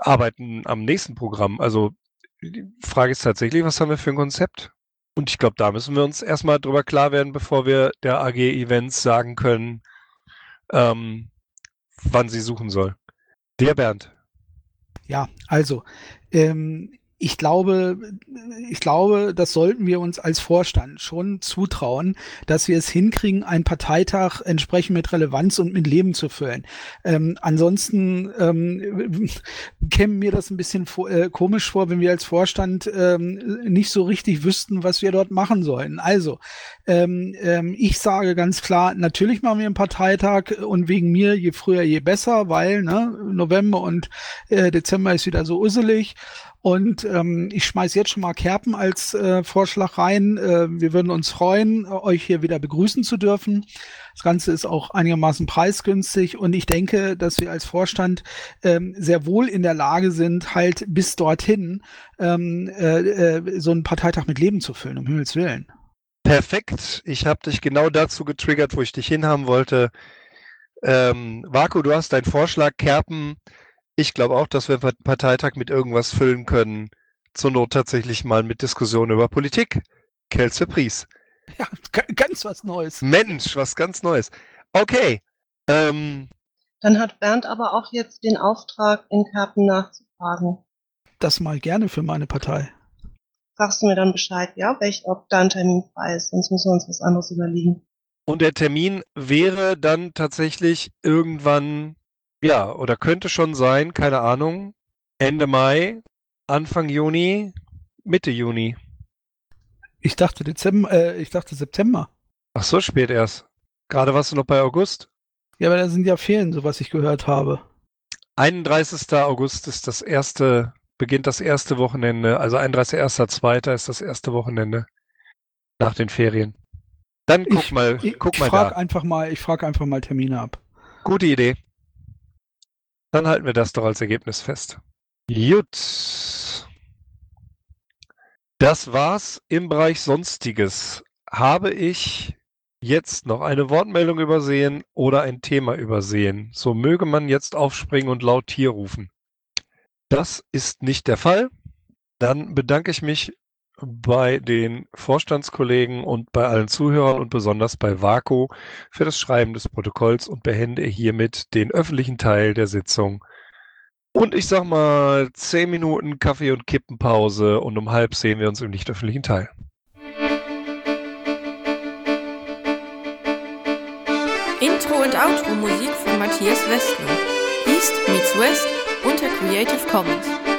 arbeiten am nächsten Programm. Also die Frage ist tatsächlich, was haben wir für ein Konzept? Und ich glaube, da müssen wir uns erstmal drüber klar werden, bevor wir der AG Events sagen können, ähm, wann sie suchen soll. Der Bernd. Ja, also ähm, ich glaube, ich glaube, das sollten wir uns als Vorstand schon zutrauen, dass wir es hinkriegen, einen Parteitag entsprechend mit Relevanz und mit Leben zu füllen. Ähm, ansonsten ähm, käme mir das ein bisschen vor, äh, komisch vor, wenn wir als Vorstand ähm, nicht so richtig wüssten, was wir dort machen sollen. Also, ähm, ähm, ich sage ganz klar, natürlich machen wir einen Parteitag und wegen mir je früher, je besser, weil ne, November und äh, Dezember ist wieder so usselig. Und ähm, ich schmeiße jetzt schon mal Kerpen als äh, Vorschlag rein. Äh, wir würden uns freuen, euch hier wieder begrüßen zu dürfen. Das Ganze ist auch einigermaßen preisgünstig und ich denke, dass wir als Vorstand ähm, sehr wohl in der Lage sind, halt bis dorthin ähm, äh, äh, so einen Parteitag mit Leben zu füllen, um Himmels Willen. Perfekt. Ich habe dich genau dazu getriggert, wo ich dich hinhaben wollte. Ähm, Vaku, du hast deinen Vorschlag, Kerpen ich glaube auch, dass wir einen Parteitag mit irgendwas füllen können. Zur Not tatsächlich mal mit Diskussionen über Politik. Quelle Surprise. Ja, ganz was Neues. Mensch, was ganz Neues. Okay. Ähm, Dann hat Bernd aber auch jetzt den Auftrag, in Karten nachzufragen. Das mal gerne für meine Partei. Sagst du mir dann Bescheid, ja, welch, ob da ein Termin frei ist, sonst müssen wir uns was anderes überlegen. und der Termin wäre dann tatsächlich irgendwann ja, oder könnte schon sein, keine Ahnung, Ende Mai, Anfang Juni, Mitte Juni. Ich dachte Dezember, äh, ich dachte September. Ach so spät erst. Gerade warst du noch bei August? Ja, aber da sind ja Ferien, so was ich gehört habe. 31. August ist das erste, beginnt das erste Wochenende, also 31.1.2. ist das erste Wochenende nach den Ferien. Dann guck ich, mal, ich, guck ich mal frag da. einfach mal, ich frage einfach mal Termine ab. Gute Idee. Dann halten wir das doch als Ergebnis fest. Gut. Das war's im Bereich Sonstiges. Habe ich jetzt noch eine Wortmeldung übersehen oder ein Thema übersehen? So möge man jetzt aufspringen und laut hier rufen. Das ist nicht der Fall. Dann bedanke ich mich bei den Vorstandskollegen und bei allen Zuhörern und besonders bei Vaco für das Schreiben des Protokolls und beende hiermit den öffentlichen Teil der Sitzung. Und ich sag mal, zehn Minuten Kaffee- und Kippenpause und um halb sehen wir uns im nicht öffentlichen Teil. Intro und Outro Musik von Matthias Westner. East meets West unter Creative Commons.